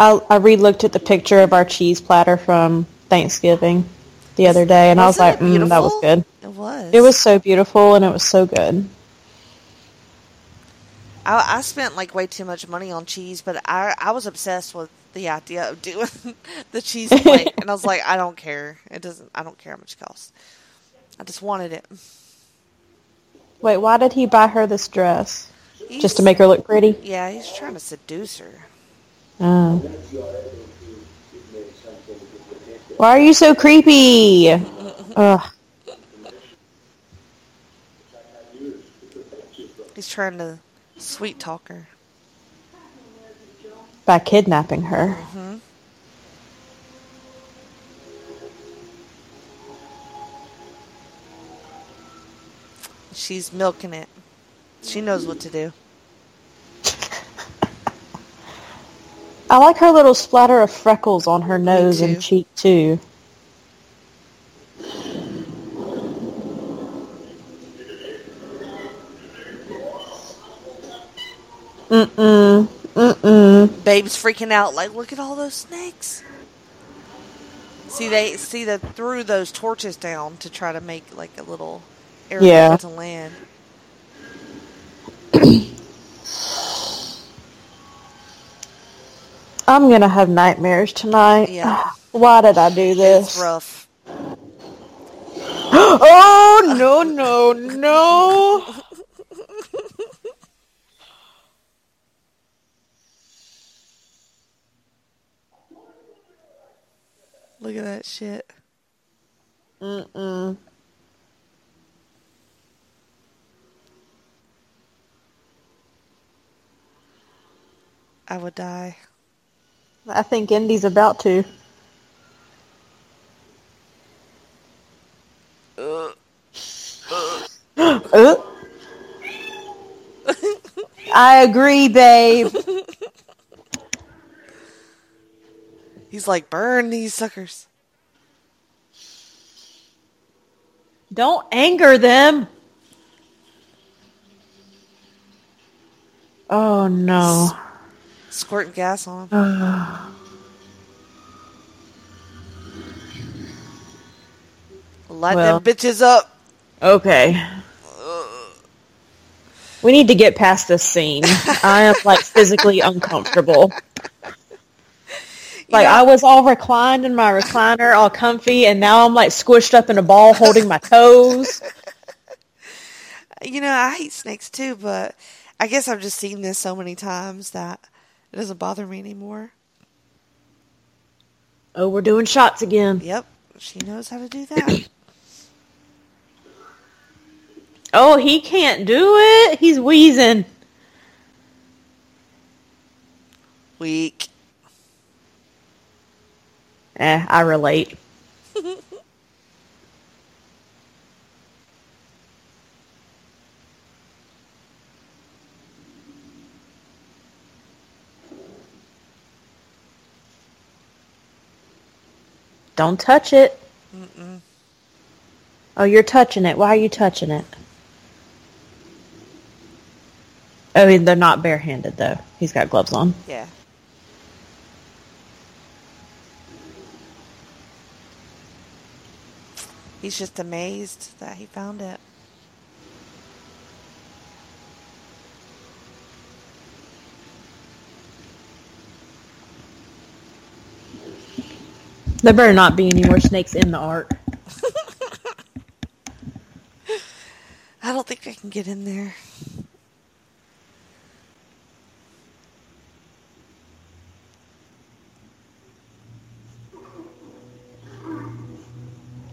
I, I re-looked at the picture of our cheese platter from Thanksgiving the other day, and I was like, mm, that was good. It was. It was so beautiful, and it was so good. I, I spent like way too much money on cheese, but I I was obsessed with the idea of doing <laughs> the cheese plate, <laughs> and I was like, I don't care. It doesn't. I don't care how much it costs. I just wanted it. Wait, why did he buy her this dress? Just to make her look pretty? Yeah, he's trying to seduce her. Oh. Why are you so creepy? Ugh. He's trying to sweet talk her. By kidnapping her. Mm-hmm. She's milking it. She knows what to do. I like her little splatter of freckles on her nose and cheek too. Mm-mm. Mm-mm. Babe's freaking out. Like, look at all those snakes. See, they see the threw those torches down to try to make like a little area Yeah. to land. I'm gonna have nightmares tonight. Yeah. <sighs> Why did I do this? It's rough. <gasps> Oh no no no! <laughs> Look at that shit. Mm-mm. I would die. I think Indy's about to. Uh. <gasps> I agree, babe. <laughs> He's like, burn these suckers. Don't anger them. Oh no. Squirting gas on him. <sighs> Light Well. them bitches up. Okay. We need to get past this scene. I am like physically uncomfortable. Like I was all reclined in my recliner, all comfy, and now I'm like squished up in a ball holding my toes. You know, I hate snakes too, but I guess I've just seen this so many times that it doesn't bother me anymore. Oh, we're doing shots again. Yep, she knows how to do that. <coughs> Oh, he can't do it. He's wheezing. Weak. Eh, I relate. <laughs> Don't touch it. Oh, you're touching it. Why are you touching it? I mean, they're not barehanded though. He's got gloves on. Yeah. He's just amazed that he found it. There better not be any more snakes in the ark. <laughs> I don't think I can get in there.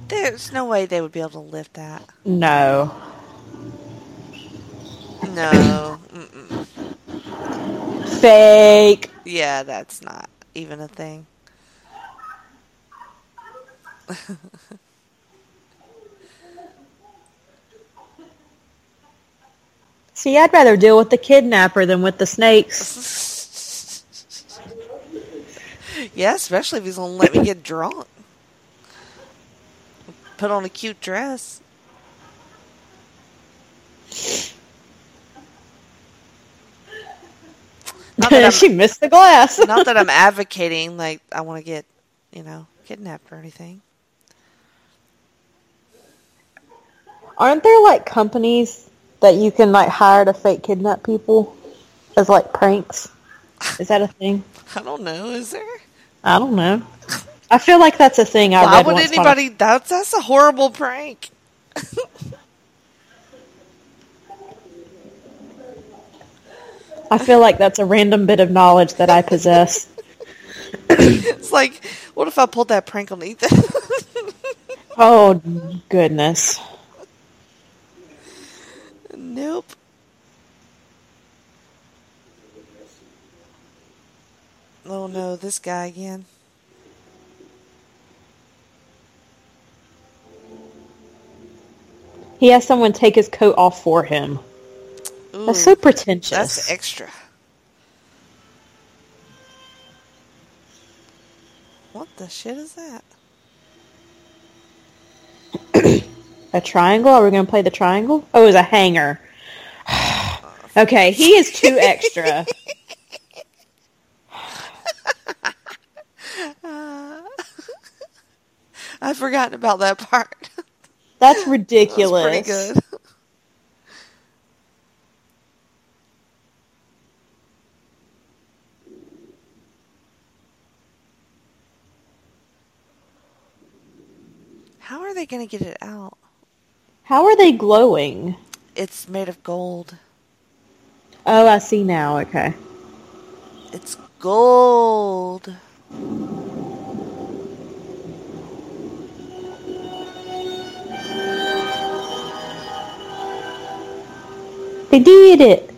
There's no way they would be able to lift that. No. No. Mm-mm. Fake. Yeah, that's not even a thing. <laughs> See, I'd rather deal with the kidnapper than with the snakes. <laughs> Yeah, especially if he's gonna let me get drunk. Put on a cute dress. <laughs> She missed the glass. Not that I'm advocating like I want to get, you know, kidnapped or anything. Aren't there like companies that you can like hire to fake kidnap people as like pranks? Is that a thing? <laughs> I don't know. Is there? I don't know. I feel like that's a thing. I Why read would anybody? That's that's a horrible prank. <laughs> I feel like that's a random bit of knowledge that I possess. <laughs> <coughs> It's like, what if I pulled that prank on Ethan? oh goodness. Nope. Oh no, this guy again. He has someone take his coat off for him. Ooh, That's so pretentious. that's extra. What the shit is that? <clears throat> A triangle? Are we going to play the triangle? Oh, it was a hanger. <sighs> okay, he is too extra. <laughs> I'd forgotten about that part. That's <laughs> ridiculous. was pretty good. How are they going to get it out? How are they glowing? It's made of gold. Oh, I see now. Okay. It's gold. They did it.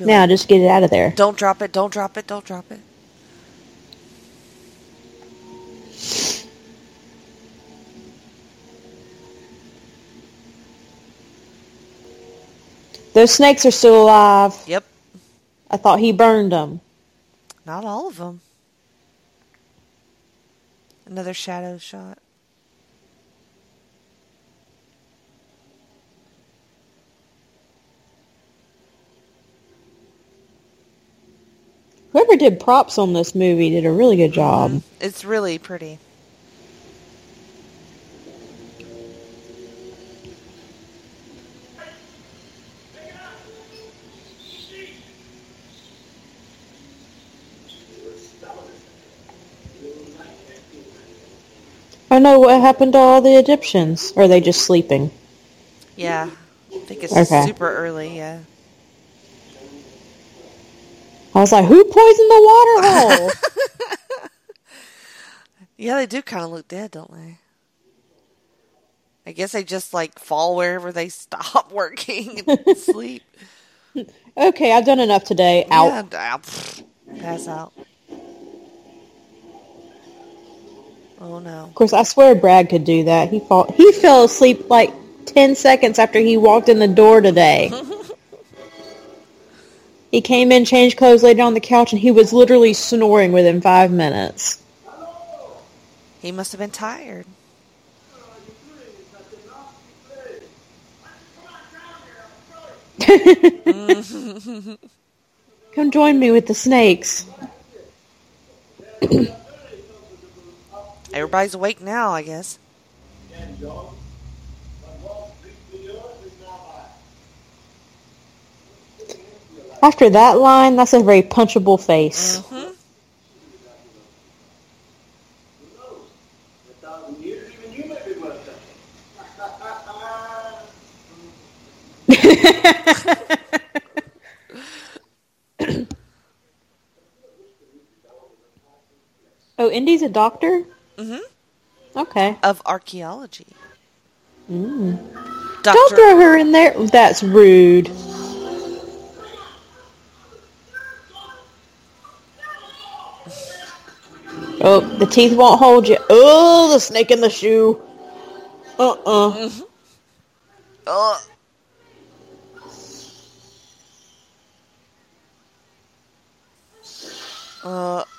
Now just get it out of there. Don't drop it. Don't drop it. Don't drop it. Those snakes are still alive. Yep. I thought he burned them. Not all of them. Another shadow shot. Whoever did props on this movie did a really good job. It's really pretty. I know what happened to all the Egyptians. Or are they just sleeping? Yeah. I think it's Okay. super early, yeah. I was like, who poisoned the water hole? <laughs> Yeah, they do kind of look dead, don't they? I guess they just like fall wherever they stop <laughs> working and sleep. <laughs> okay, I've done enough today. Out. Yeah, ah, pass out. Oh no. Of course, I swear Brad could do that. He fall, he fell asleep like 10 seconds after he walked in the door today. <laughs> he came in, changed clothes, laid down on the couch, and he was literally snoring within five minutes. He must have been tired. <laughs> Come join me with the snakes. <laughs> Everybody's awake now, I guess. After that line, that's a very punchable face. hmm <laughs> oh, Indy's a doctor? Hmm Okay. Of archaeology. Mm. Doctor. Don't throw her in there. That's rude. Oh, the teeth won't hold you. Oh, the snake in the shoe. Uh-uh. Ugh. Uh, it's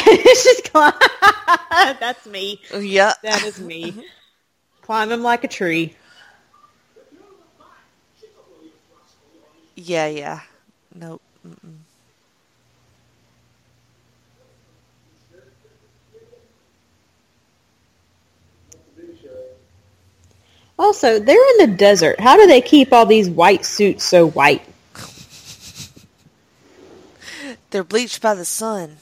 <laughs> just climb. <laughs> That's me. yeah. That is me. Climbing like a tree. Yeah, yeah. Nope. Mm-mm. Also, they're in the desert. How do they keep all these white suits so white? They're bleached by the sun.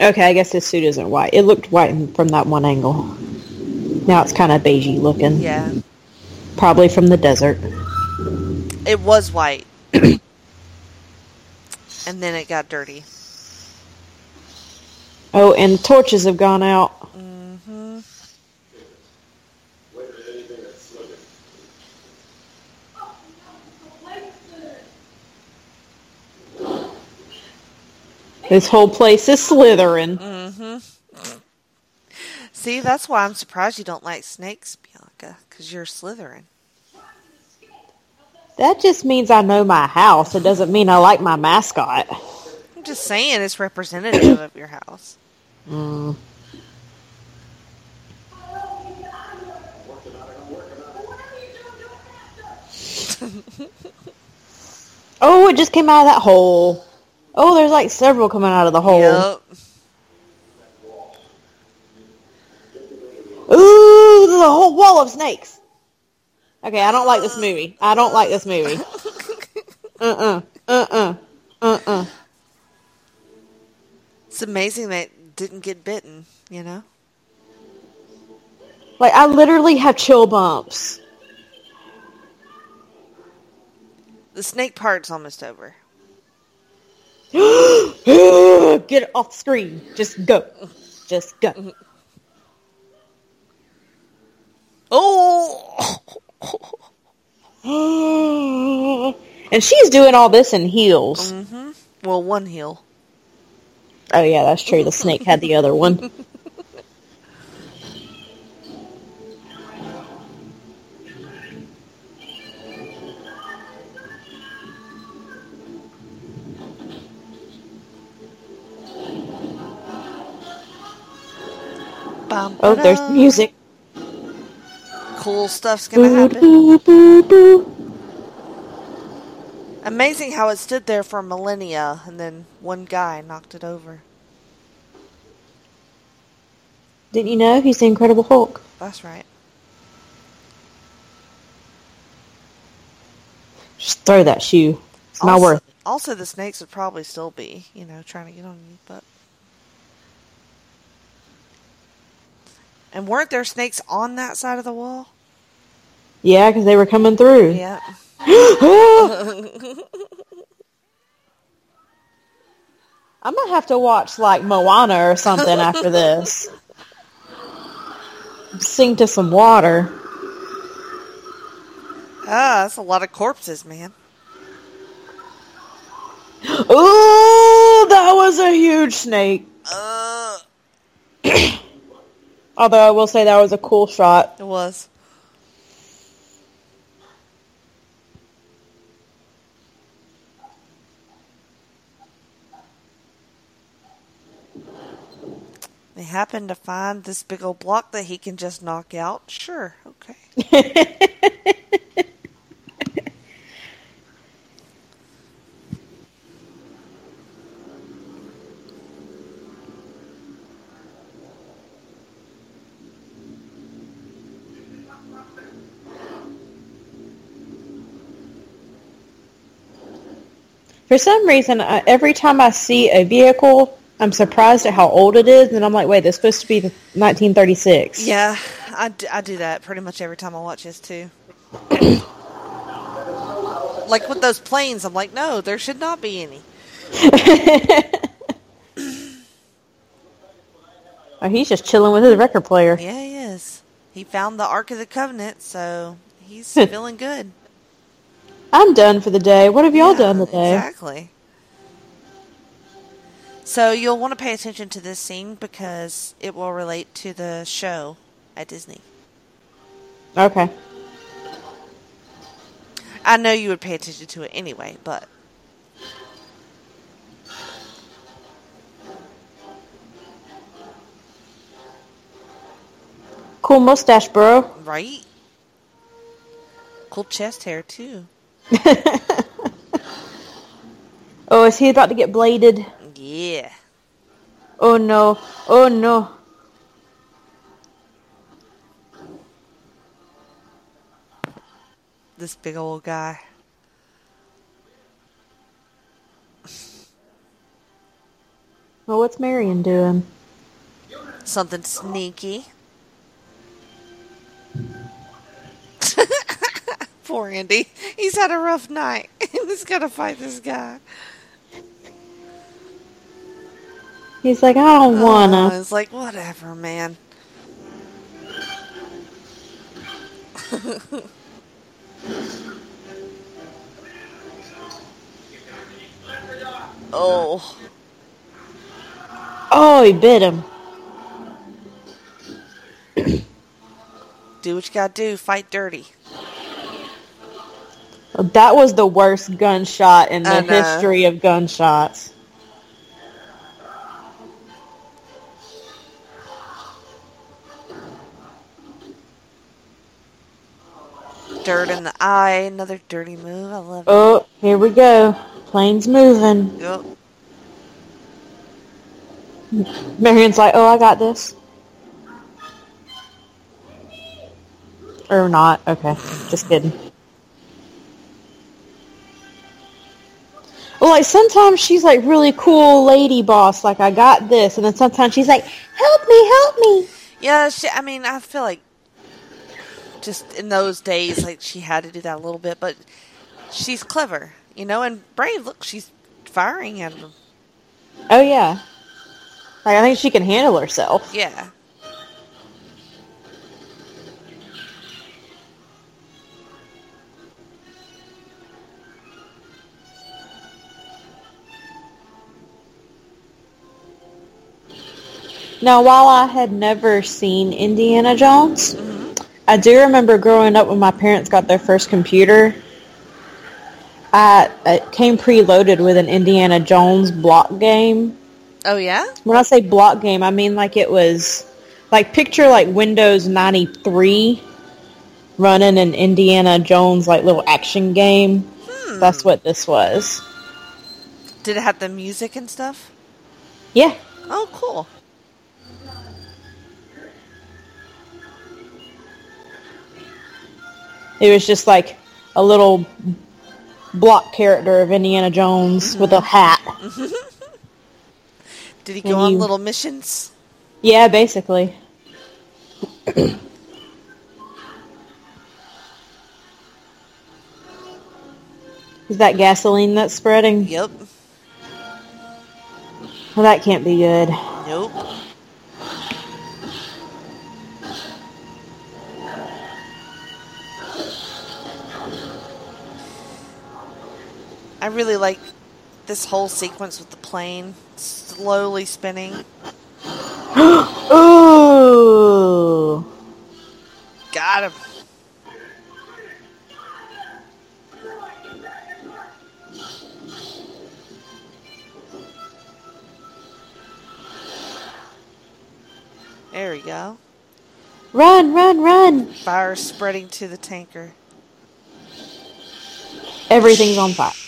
Okay, I guess this suit isn't white. It looked white from that one angle. Now it's kind of beigey looking. Yeah. Probably from the desert. It was white. <coughs> and then it got dirty. Oh, and the torches have gone out. hmm This whole place is slithering. hmm See, that's why I'm surprised you don't like snakes, Bianca, because you're Slytherin. That just means I know my house. It doesn't mean I like my mascot. I'm just saying it's representative of your house. Mm. <laughs> oh, it just came out of that hole. Oh, there's like several coming out of the hole. Yep. Ooh, there's a whole wall of snakes. Okay, I don't like this uh. movie. I don't like this movie. <laughs> Uh-uh. Uh-uh. Uh-uh. It's amazing it didn't get bitten, you know? Like, I literally have chill bumps. The snake part's almost over. <gasps> Get it off screen. Just go. Just go. Oh! <gasps> and she's doing all this in heels. hmm Well, one heel. Oh yeah, that's true. The snake had the other one. <laughs> Oh, there's music. Cool stuff's gonna happen. boo, boo, boo. Amazing how it stood there for millennia and then one guy knocked it over. Didn't you know he's the Incredible Hulk? That's right. Just throw that shoe. It's not worth it. Also, the snakes would probably still be, you know, trying to get on you, but. And weren't there snakes on that side of the wall? Yeah, because they were coming through. Yeah. <gasps> I'm gonna have to watch like Moana or something after this. Sing to some water. Ah, that's a lot of corpses, man. Ooh, that was a huge snake. Uh, <clears throat> Although I will say that was a cool shot. it was. They happen to find this big old block that he can just knock out. Sure, okay. <laughs> For some reason, I, every time I see a vehicle, I'm surprised at how old it is, and I'm like, wait, this supposed to be the 1936. Yeah, I do, I do that pretty much every time I watch this too. <coughs> like with those planes, I'm like, no, there should not be any. <laughs> Oh, he's just chilling with his record player. Yeah, he is. He found the Ark of the Covenant, so he's <laughs> feeling good. I'm done for the day. What have y'all Yeah, done today? Exactly. So you'll want to pay attention to this scene because it will relate to the show at Disney. Okay. I know you would pay attention to it anyway, but Cool mustache, bro. right? Cool chest hair too. <laughs> Oh, is he about to get bladed? Yeah. Oh no. Oh no. This big old guy. Well, what's Marion doing? Something sneaky. Poor Andy. He's had a rough night. <laughs> He's got to fight this guy. He's like, I don't Oh, wanna. it's like, whatever, man. <laughs> oh. Oh, he bit him. Do what you gotta do. Fight dirty. That was the worst gunshot in the history of gunshots. Dirt in the eye. Another dirty move. I love it. Oh, here we go. Plane's moving. Yep. Marion's like, oh, I got this. Or not. Okay. Just kidding. Well, like, sometimes she's like really cool lady boss, like, I got this. And then sometimes she's like, help me, help me. Yeah, she, I mean, I feel like just in those days, like she had to do that a little bit, but she's clever, you know, and brave. Look, she's firing at him. Oh, yeah. Like, I think she can handle herself. Yeah. Now, while I had never seen Indiana Jones, mm-hmm. I do remember growing up when my parents got their first computer. I it came preloaded with an Indiana Jones block game. Oh yeah. When I say block game, I mean like it was like picture like Windows 93 running an Indiana Jones like little action game. Hmm. That's what this was. Did it have the music and stuff? Yeah. Oh, cool. It was just like a little block character of Indiana Jones with a hat. <laughs> Did he And go on you- little missions? Yeah, basically. <coughs> Is that gasoline that's spreading? Yep. Well, that can't be good. Nope. I really like this whole sequence with the plane slowly spinning. <gasps> Ooh. Got him. There we go. Run, run, run! Fire spreading to the tanker. Everything's on fire.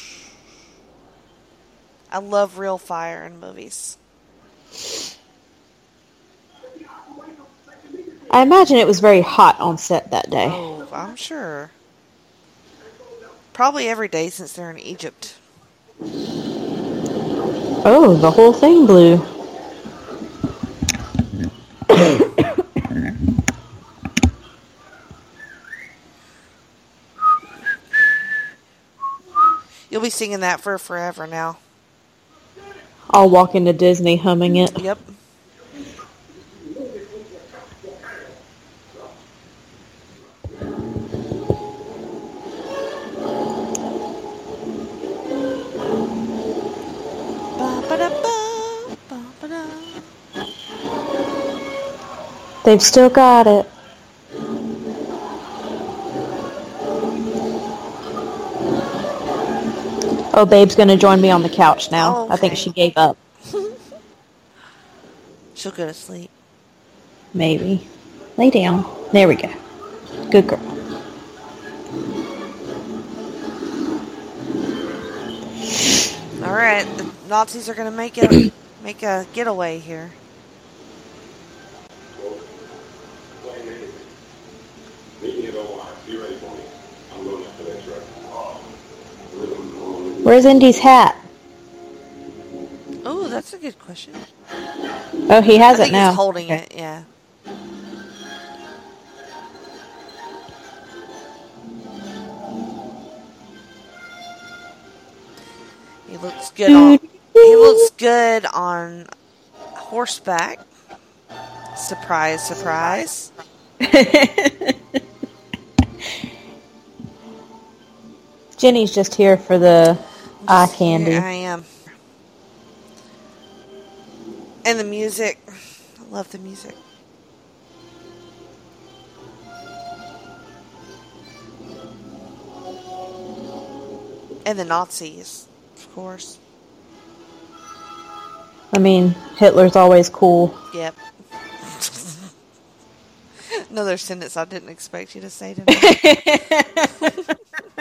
I love real fire in movies. I imagine it was very hot on set that day. Oh, I'm sure. Probably every day since they're in Egypt. Oh, the whole thing blew. You'll be singing that for forever now. I'll walk into Disney humming it. Yep. They've still got it. Oh, Babe's gonna join me on the couch now. I think she gave up. <laughs> She'll go to sleep. Maybe. Lay down. There we go. Good girl. All right, the Nazis are gonna make it make a getaway here. Where's Indy's hat? Oh, that's a good question. Oh, he has I it now. he's holding Okay. it. Yeah. He looks good on. He looks good on horseback. Surprise! Surprise! <laughs> Jenny's just here for the eye candy. Here I am. And the music. I love the music. And the Nazis, of course. I mean, Hitler's always cool. Yep. <laughs> Another sentence I didn't expect you to say <laughs> to me.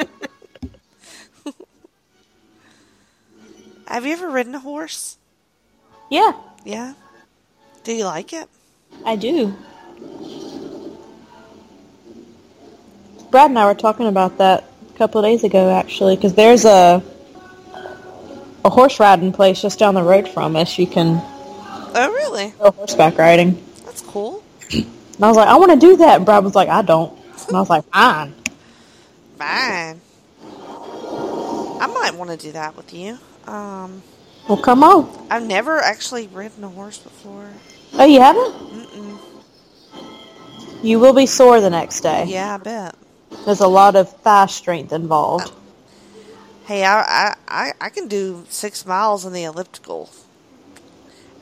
<laughs> Have you ever ridden a horse? Yeah, Yeah. Do you like it? I do. Brad and I were talking about that a couple of days ago, actually, because there's a a horse riding place just down the road from us. You can Oh, really? go horseback riding. That's cool. And I was like, I want to do that. And Brad was like, I don't. And I was like, fine. Fine. I might want to do that with you. Um, Well, come on. I've never actually ridden a horse before. Oh, you haven't? Mm-mm. You will be sore the next day. Yeah, I bet. There's a lot of thigh strength involved. Hey, I, I, I, can do six miles in the elliptical.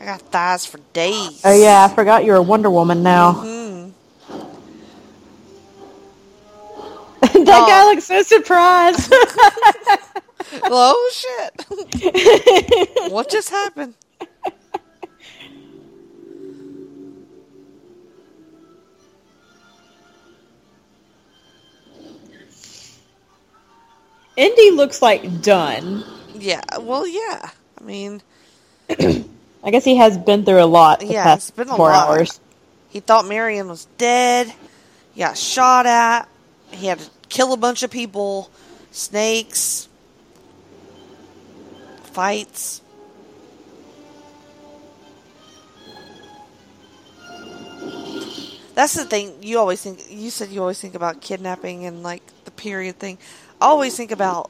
I got thighs for days. Oh yeah, I forgot you're a Wonder Woman now. Hmm. <laughs> that Oh. guy looks so surprised. <laughs> oh shit! what just happened? Indy looks like done. Yeah. Well, yeah. I mean, I guess he has been through a lot Yeah, it's been a four lot. hours. he thought Marion was dead. He got shot at. He had to kill a bunch of people. Snakes. Fights. That's the thing. You always think. You said you always think about kidnapping and like the period thing. I always think about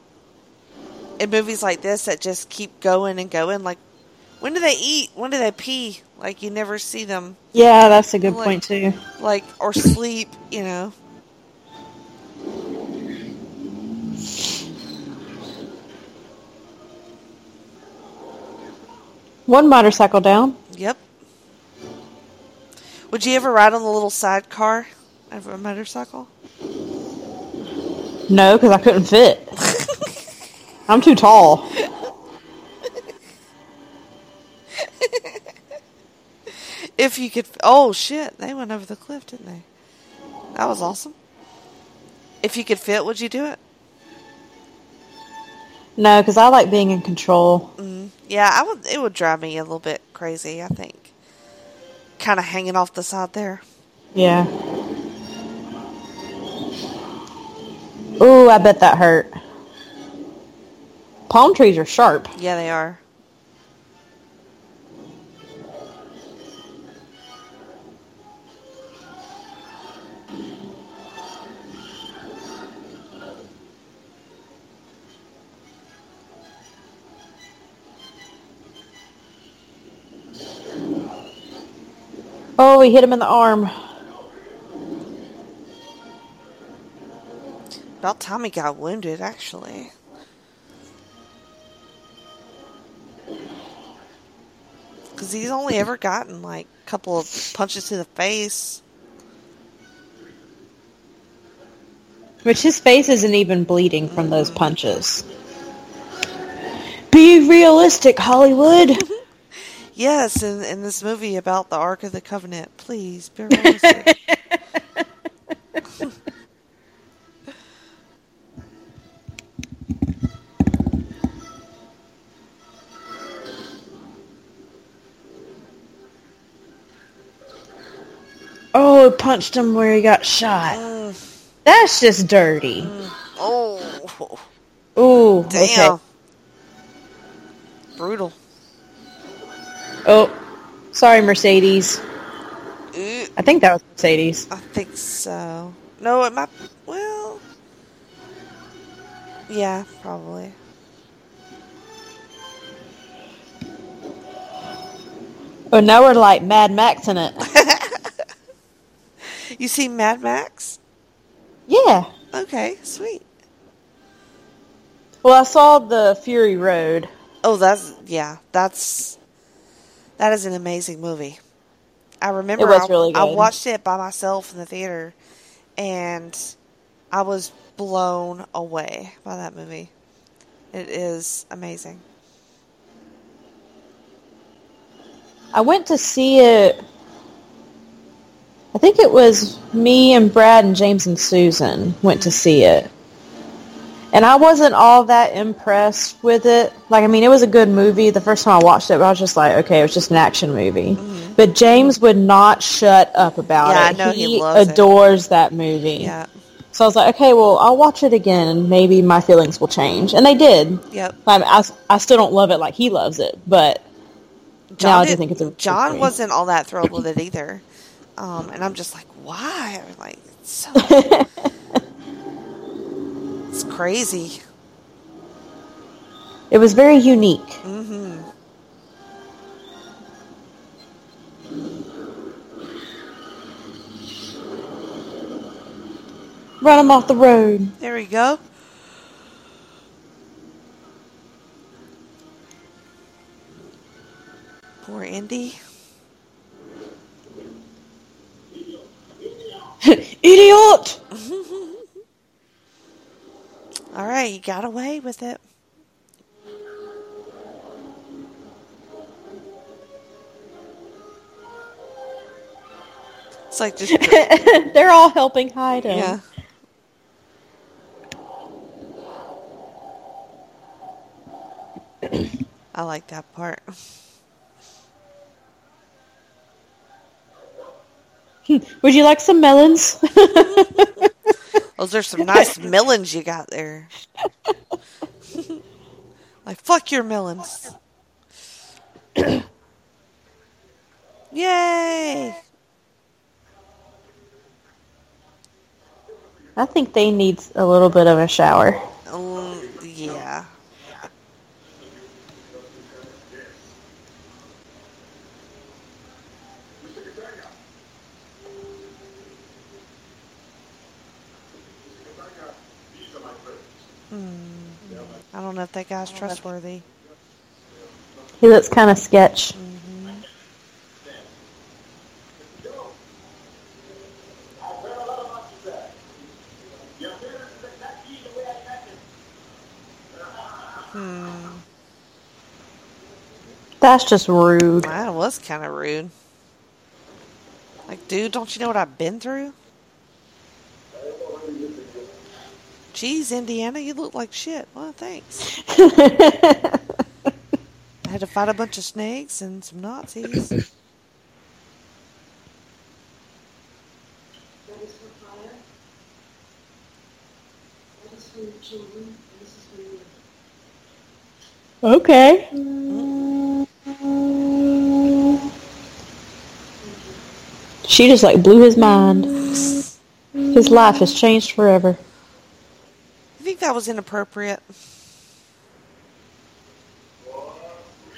in movies like this that just keep going and going. Like, when do they eat? When do they pee? Like, you never see them Yeah, that's a good Like- point too. like or sleep, you know. One motorcycle down. Yep. Would you ever ride on the little sidecar of a motorcycle? No, because I couldn't fit. <laughs> I'm too tall. If you could. Oh shit! They went over the cliff, didn't they? That was awesome. If you could fit, would you do it? No, because I like being in control. Mm, yeah, I would. It would drive me a little bit crazy. I think. Kind of hanging off the side there. Yeah. Ooh, I bet that hurt. Palm trees are sharp. Yeah, they are. Oh, he hit him in the arm. About time he got wounded, actually. Because he's only ever gotten like a couple of punches to the face. Which his face isn't even bleeding from those punches. Be realistic, Hollywood! <laughs> Yes, in, in this movie about the Ark of the Covenant, please be realistic. <laughs> oh, it punched him where he got shot. That's just dirty. oh, Ooh, damn. okay. Brutal. Oh, sorry, Mercedes. Ooh, I think that was Mercedes. I think so. No, it might. Well, yeah, probably. Oh, now we're like Mad Max in it. <laughs> You see Mad Max? yeah. Okay, sweet. Well, I saw the Fury Road. Oh, that's yeah, that's that is an amazing movie. I remember I, really I watched it by myself in the theater, and I was blown away by that movie. It is amazing. I went to see it. I think it was me and Brad and James and Susan went to see it. And I wasn't all that impressed with it. Like, I mean, it was a good movie the first time I watched it, but I was just like, okay, it was just an action movie. But James would not shut up about Yeah, I it. know he loves it. adores that movie. Yeah. So I was like, okay, well, I'll watch it again and maybe my feelings will change. And they did. Yep. I, mean, I, I still don't love it like he loves it, but now I do did- think it's a John movie. wasn't all that thrilled with it either, <laughs> um, and I'm just like, why? I'm like, it's so <laughs> it's crazy. It was very unique. hmm Run him off the road. There we go. Poor Indy. <laughs> Idiot! <laughs> All right, you got away with it. It's like just <laughs> They're all helping hide him. yeah. I like that part. Hmm. Would you like some melons? <laughs> Those are some nice <laughs> melons you got there. like fuck your melons. <coughs> Yay! I think they need a little bit of a shower. Um, yeah. Hmm. I don't know if that guy's trustworthy. He looks kind of sketch. That's just rude. That was kind of rude. Like, dude, don't you know what I've been through? Geez, Indiana, you look like shit. Well, thanks. I <laughs> had to fight a bunch of snakes and some Nazis. <clears throat> Okay. She just like blew his mind. His life has changed forever. I think that was inappropriate.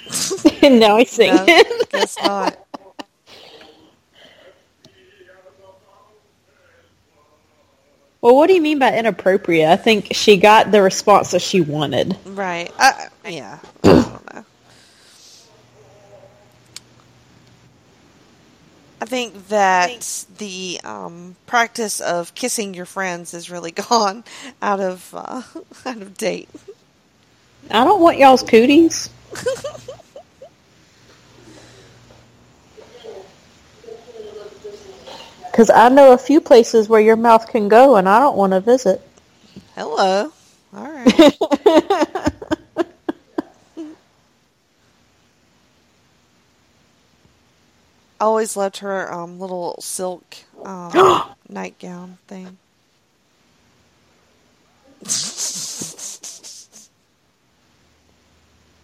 <laughs> now he's singing. No, guess not. Well, what do you mean by inappropriate? I think she got the response that she wanted. Right. I, yeah. <clears throat> I don't. I think that the um, practice of kissing your friends is really <laughs> gone out of uh, <laughs> out of date. I don't want y'all's cooties. <laughs> Because I know a few places where your mouth can go, and I don't want to visit. Hello. All right. I always loved her um, little silk um, <gasps> nightgown thing.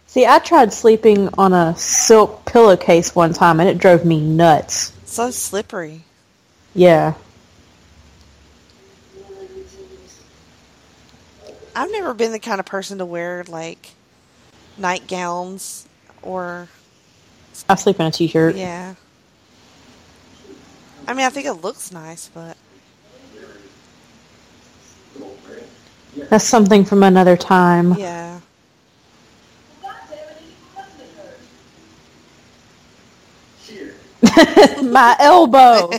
See, I tried sleeping on a silk pillowcase one time, and it drove me nuts. So slippery. Yeah. I've never been the kind of person to wear like nightgowns or I sleep in a t-shirt. yeah. I mean, I think it looks nice, but That's something from another time. yeah. <laughs> My elbow.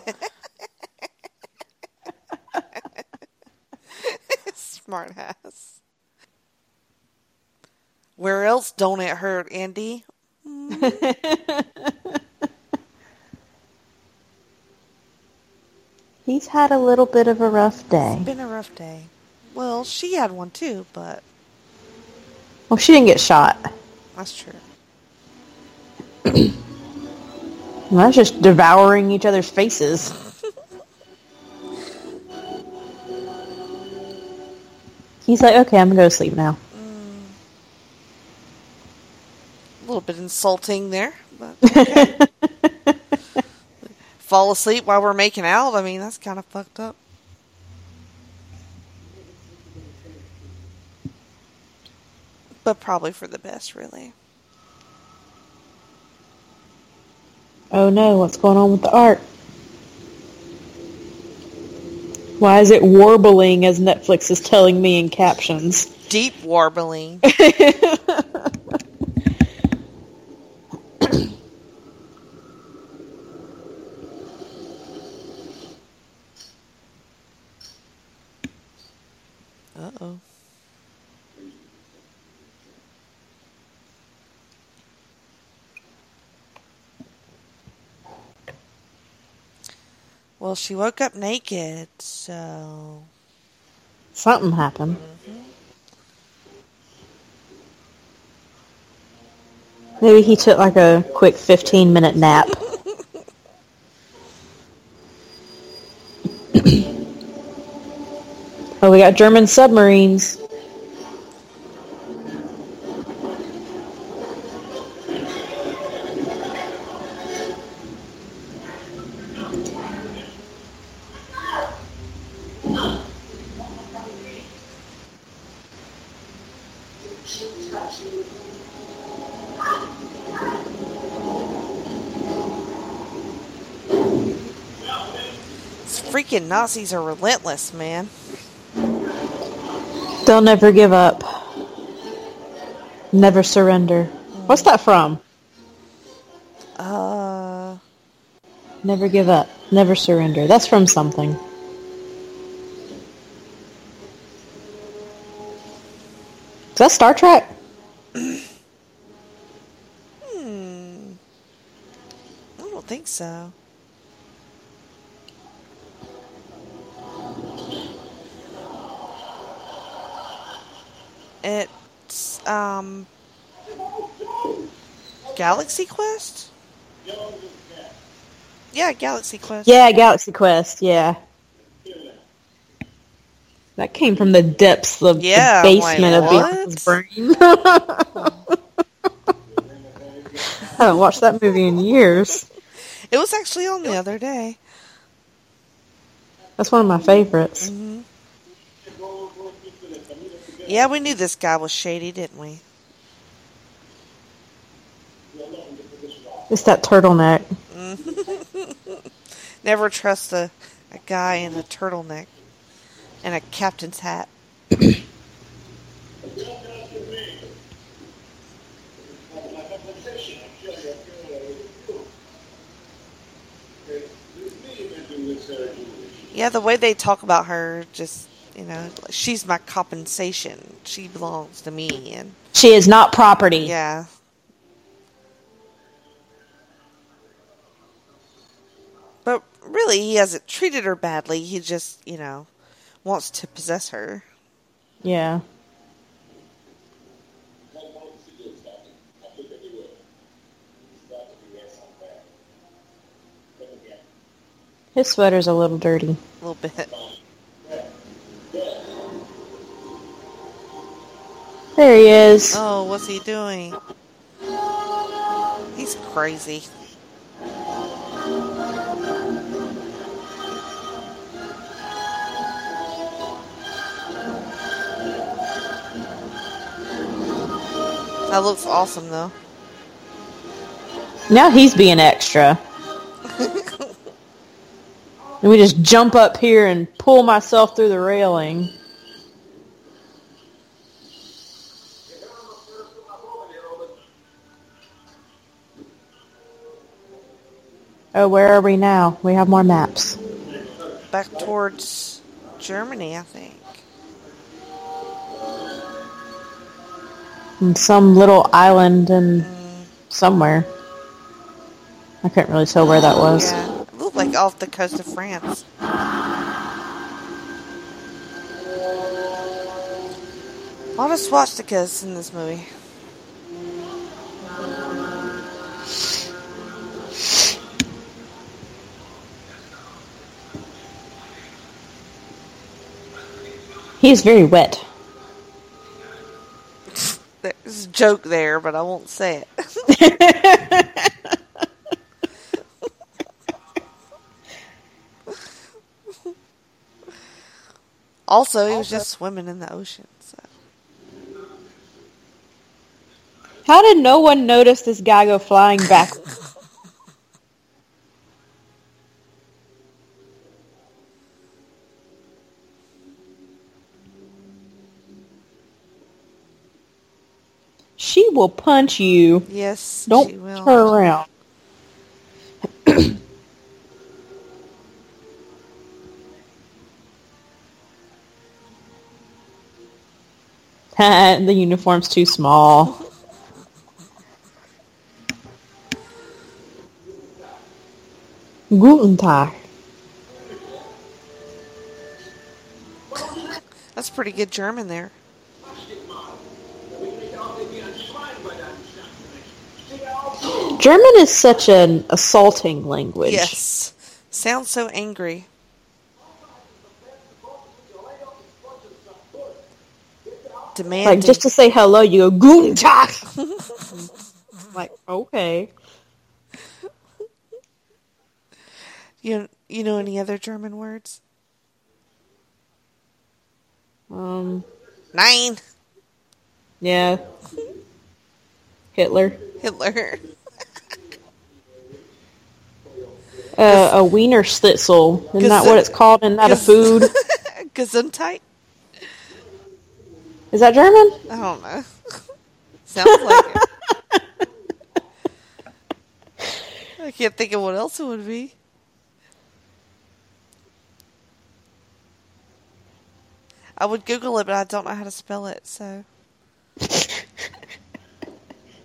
<laughs> Smart ass. Where else don't it hurt, Indy? <laughs> He's had a little bit of a rough day. Been a rough day. Well, she had one too, but Well, she didn't get shot. that's true. <clears throat> Well, that's just devouring each other's faces. <laughs> He's like, okay, I'm gonna go to sleep now. Mm. A little bit insulting there, but <laughs> okay. <laughs> fall asleep while we're making out. I mean, that's kind of fucked up. But probably for the best, really. Oh no, what's going on with the art? Why is it warbling as Netflix is telling me in captions? Deep warbling. <laughs> Uh oh. Well, she woke up naked, so. Something happened. Maybe he took like a quick 15 minute nap. <laughs> oh, we got German submarines. These freaking Nazis are relentless, man. They'll never give up. Never surrender. What's that from? Uh, Never give up. Never surrender. That's from something. Is that Star Trek? hmm. I don't think so. It's um Galaxy Quest? Yeah, Galaxy Quest. Yeah, Galaxy Quest. Yeah. That came from the depths of Yeah, the basement of? Bianca's brain. <laughs> I haven't watched that movie in years. It was actually on the other day. That's one of my favorites. hmm Yeah, we knew this guy was shady, didn't we? It's that turtleneck. <laughs> Never trust a, a guy in a turtleneck and a captain's hat. Yeah, the way they talk about her, just you know, she's my compensation. She belongs to me, and She is not property. yeah. Really, he hasn't treated her badly. He just, you know, wants to possess her. Yeah. His sweater's a little dirty. A little bit. There he is. Oh, what's he doing? He's crazy. That looks awesome, though. Now he's being extra. <laughs> Let me just jump up here and pull myself through the railing. Oh, where are we now? We have more maps. Back towards Germany, I think. In some little island in somewhere. I couldn't really tell where that was. Yeah, it looked like off the coast of France. A lot of swastikas in this movie. He's very wet. There's a joke there, but I won't say it. <laughs> also, he was just swimming in the ocean. So. How did no one notice this guy go flying back? <laughs> she will punch you. Yes, Don't she will. turn around. <laughs> the uniform's too small. Guten Tag. That's pretty good German there. German is such an assaulting language. Yes. Sounds so angry. Demanding. Like just to say hello, you go Guten Tag. <laughs> like okay. you you know any other German words? Um. Nein. Yeah. Hitler. Hitler. Uh, a wiener schnitzel. Isn't that what it's called? Isn't that a food? <laughs> Gesundheit? Is that German? I don't know. <laughs> Sounds like it. I can't think of what else it would be. I would Google it, but I don't know how to spell it, so. <laughs>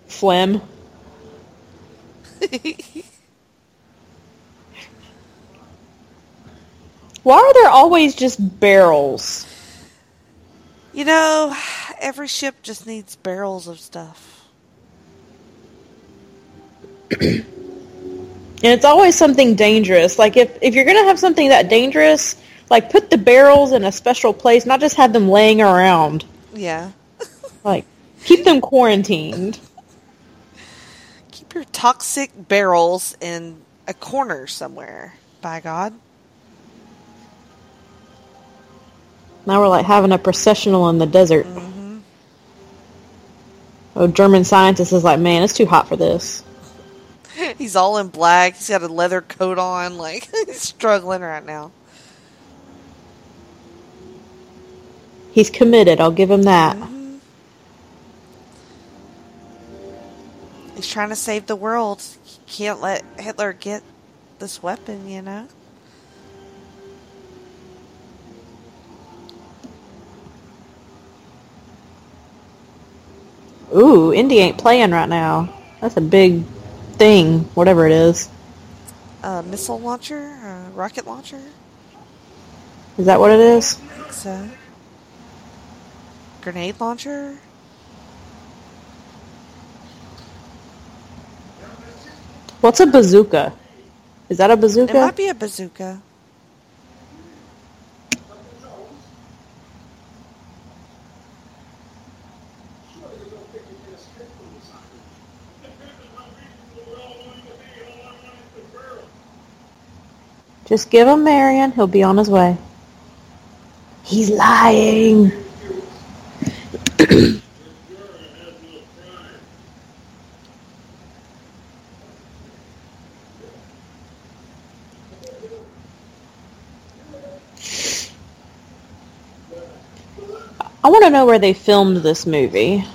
Phlegm. Why are there always just barrels? You know, every ship just needs barrels of stuff. <clears throat> And it's always something dangerous. Like if if you're gonna have something that dangerous, like put the barrels in a special place, not just have them laying around. Yeah. <laughs> Like keep them quarantined. Keep your toxic barrels in a corner somewhere, by God. Now we're like having a processional in the desert. Oh, German scientist is like, man, it's too hot for this. <laughs> He's all in black. He's got a leather coat on. Like, <laughs> he's struggling right now. He's committed. I'll give him that. Mm-hmm. He's trying to save the world. He can't let Hitler get this weapon, you know? Ooh, Indy ain't playing right now. That's a big thing, whatever it is. A missile launcher? A rocket launcher? Is that what it is? I think so. Grenade launcher? What's a bazooka? Is that a bazooka? It might be a bazooka. Just give him Marion. He'll be on his way. He's lying. I want to know where they filmed this movie.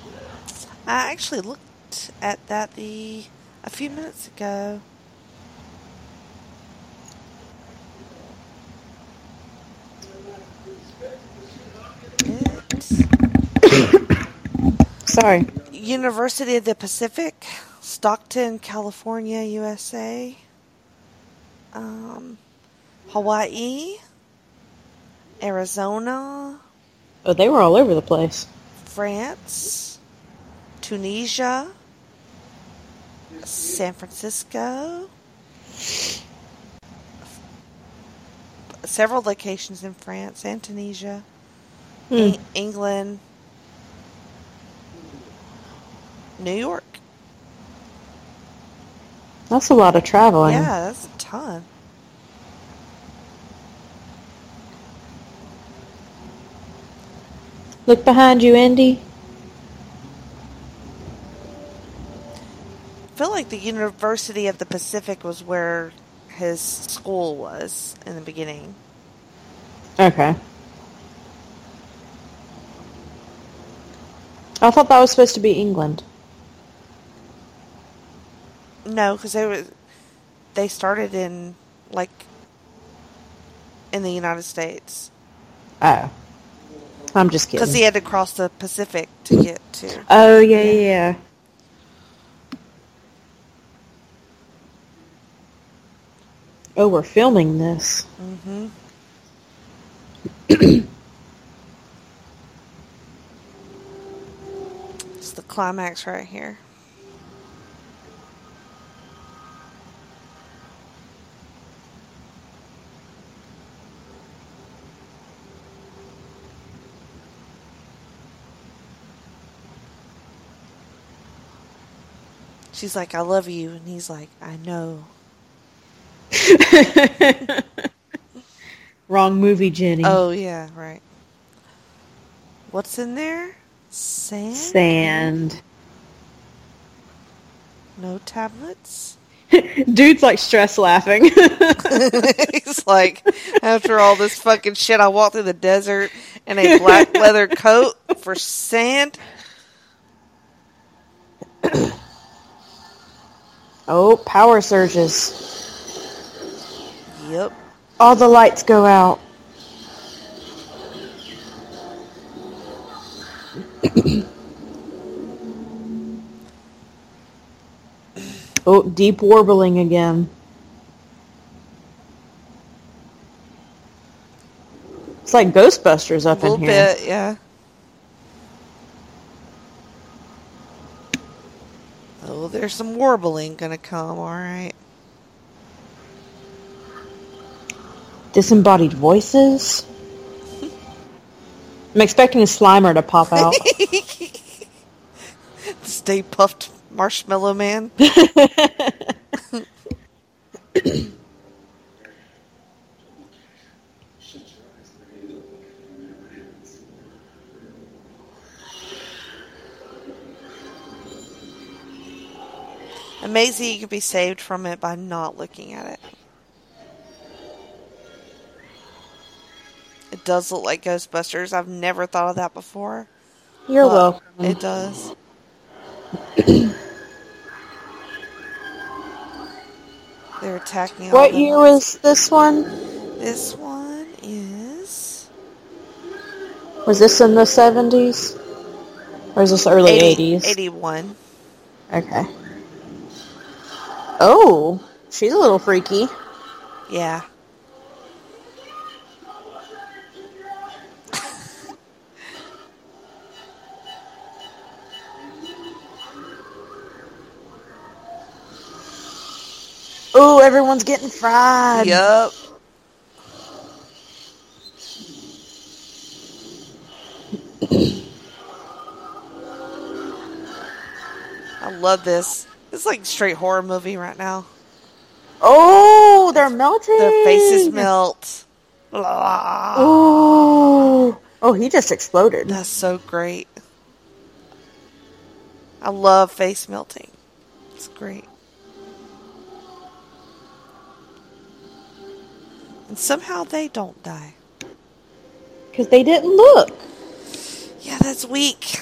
I actually looked at that the a few minutes ago. <coughs> Sorry. University of the Pacific, Stockton, California, USA. Um, Hawaii, Arizona, Oh, they were all over the place. France, Tunisia, San Francisco, several locations in France and Tunisia, Hmm. Eng- England, New York. That's a lot of traveling. Yeah, that's a ton. Look behind you, Indy. I feel like the University of the Pacific was where his school was in the beginning. Okay. I thought that was supposed to be England. No, because they were they started in like in the United States Oh. I'm just kidding. because he had to cross the Pacific to get to. oh, yeah, yeah, yeah. Oh, we're filming this. hmm <clears throat> it's the climax right here. She's like, I love you. And he's like, I know. <laughs> Wrong movie, Jenny. Oh, yeah, right. What's in there? Sand? Sand. No tablets? <laughs> Dude's like stress laughing. <laughs> He's like, after all this fucking shit, I walked through the desert in a black leather coat for sand. oh, power surges. Yep. All the lights go out. <coughs> oh, deep warbling again. It's like Ghostbusters A up little in here. bit, yeah. Oh, there's some warbling gonna come, alright. Disembodied voices. I'm expecting a Slimer to pop out. <laughs> Stay Puft Marshmallow Man. <laughs> Amazing you could be saved from it by not looking at it. It does look like Ghostbusters. I've never thought of that before. You're welcome. It does. <clears throat> They're attacking What year was this one? This one is Was this in the 70s? Or is this early 80 80s? 81. Okay. Oh, she's a little freaky. Yeah. Oh, everyone's getting fried. Yup. I love this. It's like straight horror movie right now. Oh, they're melting. Their faces melt. Blah. Oh, oh, he just exploded. That's so great. I love face melting. It's great. And somehow they don't die. Because they didn't look. Yeah, that's weak.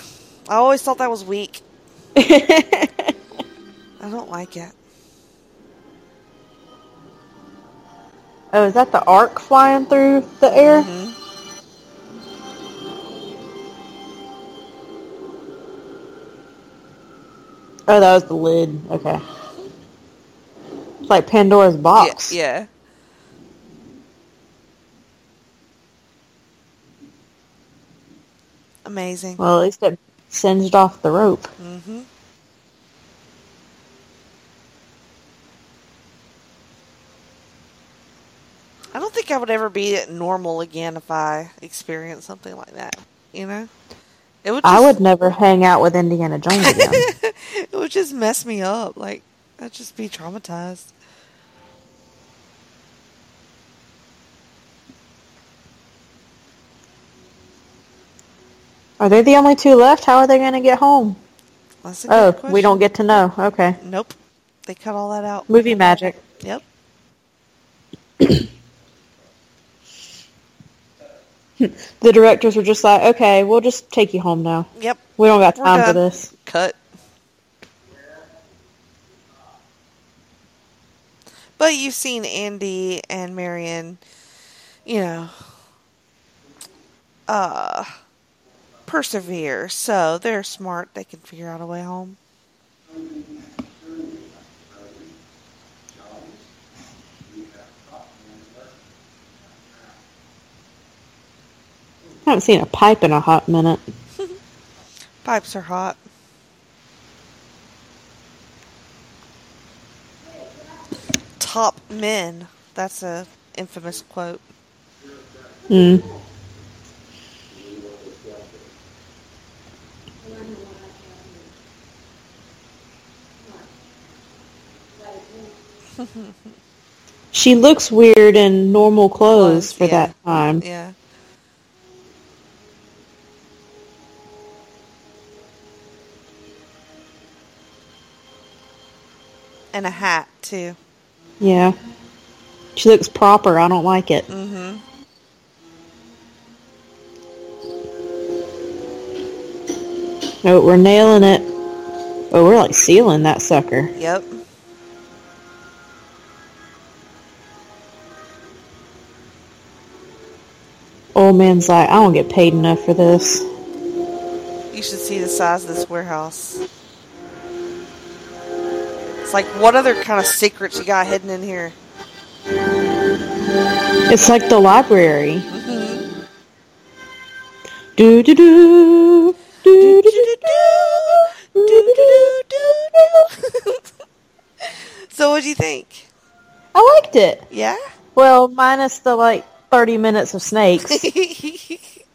I always thought that was weak. <laughs> I don't like it. Oh, is that the Ark flying through the air? Mhm. Oh, that was the lid. Okay. It's like Pandora's Yeah, box. yeah. Amazing. Well, at least it singed off the rope. hmm I don't think I would ever be normal again if I experienced something like that. You know, it would. Just, I would never hang out with Indiana Jones again. <laughs> it would just mess me up. Like I'd just be traumatized. Are they the only two left? How are they going to get home? That's a good Oh, we don't get to know. Okay. Nope. They cut all that out. Movie magic. Yep. The directors were just like, okay, we'll just take you home now. Yep. We don't got time for this. Cut. But you've seen Indy and Marion, you know, uh, persevere. So they're smart. They can figure out a way home. I haven't seen a pipe in a hot minute. <laughs> Pipes are hot. Top men. That's a infamous quote. Mm. <laughs> she looks weird in normal clothes Clothes, for yeah. that time. Yeah. And a hat too. Yeah. She looks proper. I don't like it. Mm-hmm. No, we're nailing it. Oh, we're like sealing that sucker. Yep. Old man's like, I don't get paid enough for this. You should see the size of this warehouse. It's like, what other kind of secrets you got hidden in here? It's like the library. Mm-hmm. Do do do. Do do do do. do. so, what do you think? I liked it. Yeah? Well, minus the like 30 minutes of snakes. <laughs>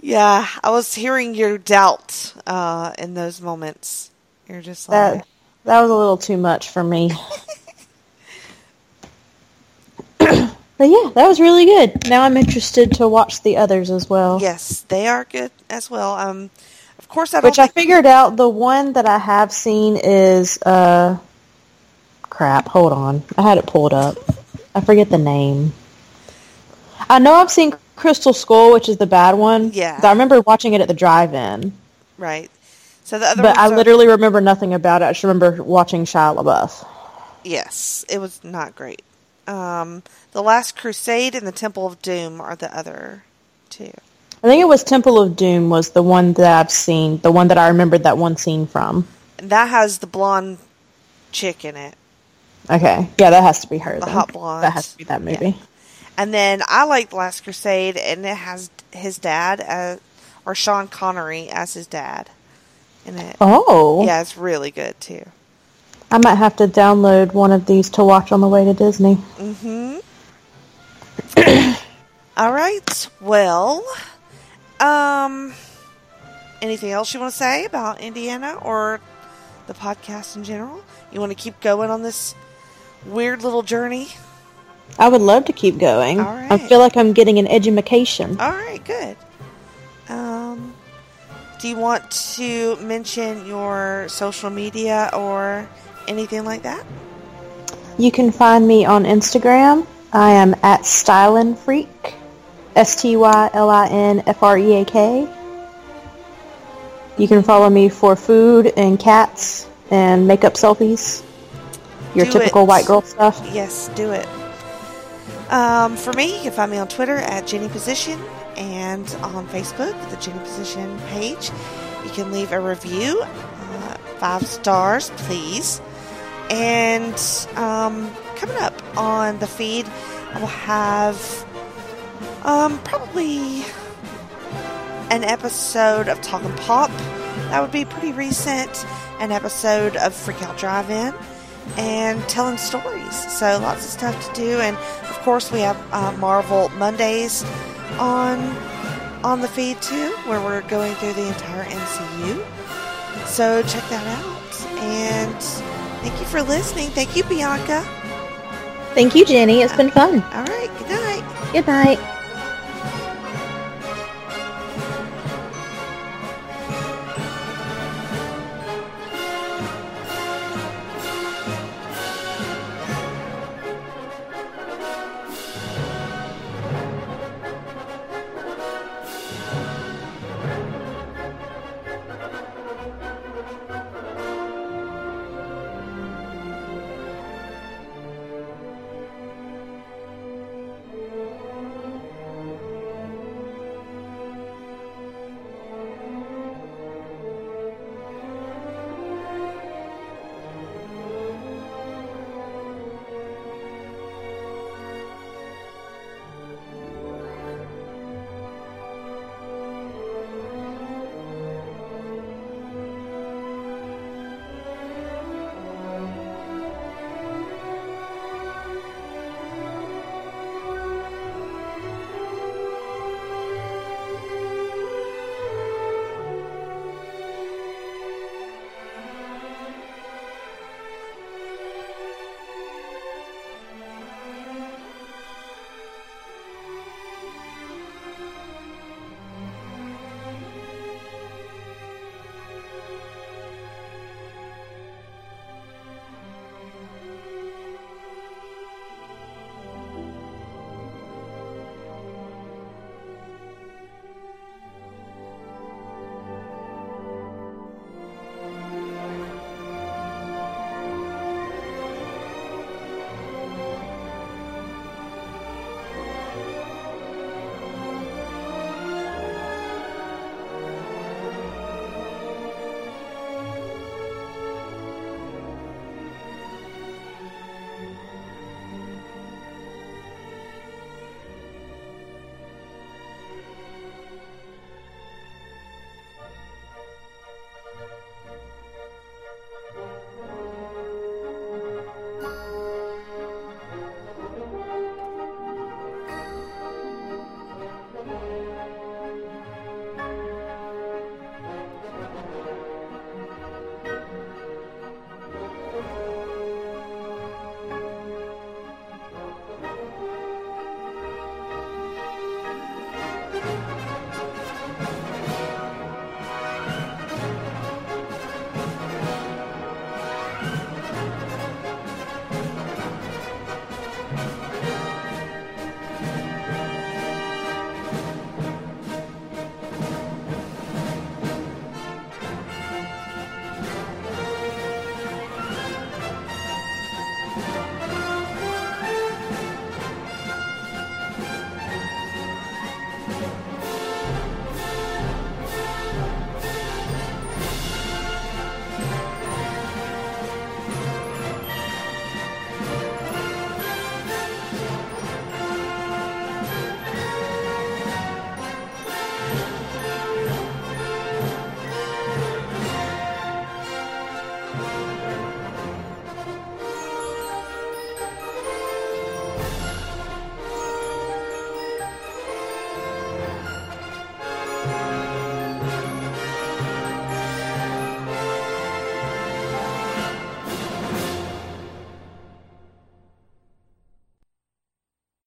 yeah, I was hearing your doubt uh, in those moments. You're just like, that that was a little too much for me. <laughs> <clears throat> but yeah, that was really good. Now I'm interested to watch the others as well. yes, they are good as well. Um, of course, I don't. Which I figured out the one that I have seen is uh crap, hold on. I had it pulled up. I forget the name. I know I've seen Crystal Skull, which is the bad one. Yeah. I remember watching it at the drive-in. right. So the other But I are- literally remember nothing about it. I just remember watching Shia LaBeouf. Yes, it was not great. Um, the Last Crusade and the Temple of Doom are the other two. I think it was Temple of Doom was the one that I've seen, the one that I remembered that one scene from. That has the blonde chick in it. Okay, yeah, that has to be her. The then. hot blonde. That has to be that movie. Yeah. And then I like The Last Crusade, and it has his dad, as, or Sean Connery as his dad in it. Oh, Yeah, it's really good too. I might have to download one of these to watch on the way to Disney. Mm-hmm. <coughs> All right. Well, um, anything else you want to say about Indiana or the podcast in general? You want to keep going on this weird little journey? I would love to keep going. All I feel like I'm getting an education. All right, good. Um, do you want to mention your social media or anything like that? You can find me on Instagram. I am at Stylin Freak. S T Y L I N F R E A K. You can follow me for food and cats and makeup selfies. Your Do typical it. white girl stuff. Yes, do it. Um, for me, you can find me on Twitter at Jenny Position and on Facebook, the Jenny Position page. You can leave a review, uh, five stars, please. And um, coming up on the feed, I will have um, probably an episode of Talking Pop. That would be pretty recent. An episode of Freak Out Drive In and telling stories. So lots of stuff to do, and course we have uh, Marvel Mondays on on the feed too, where we're going through the entire MCU. So check that out, and thank you for listening. Thank you, Bianca. Thank you, Jenny. It's been fun. All right, good night. Good night.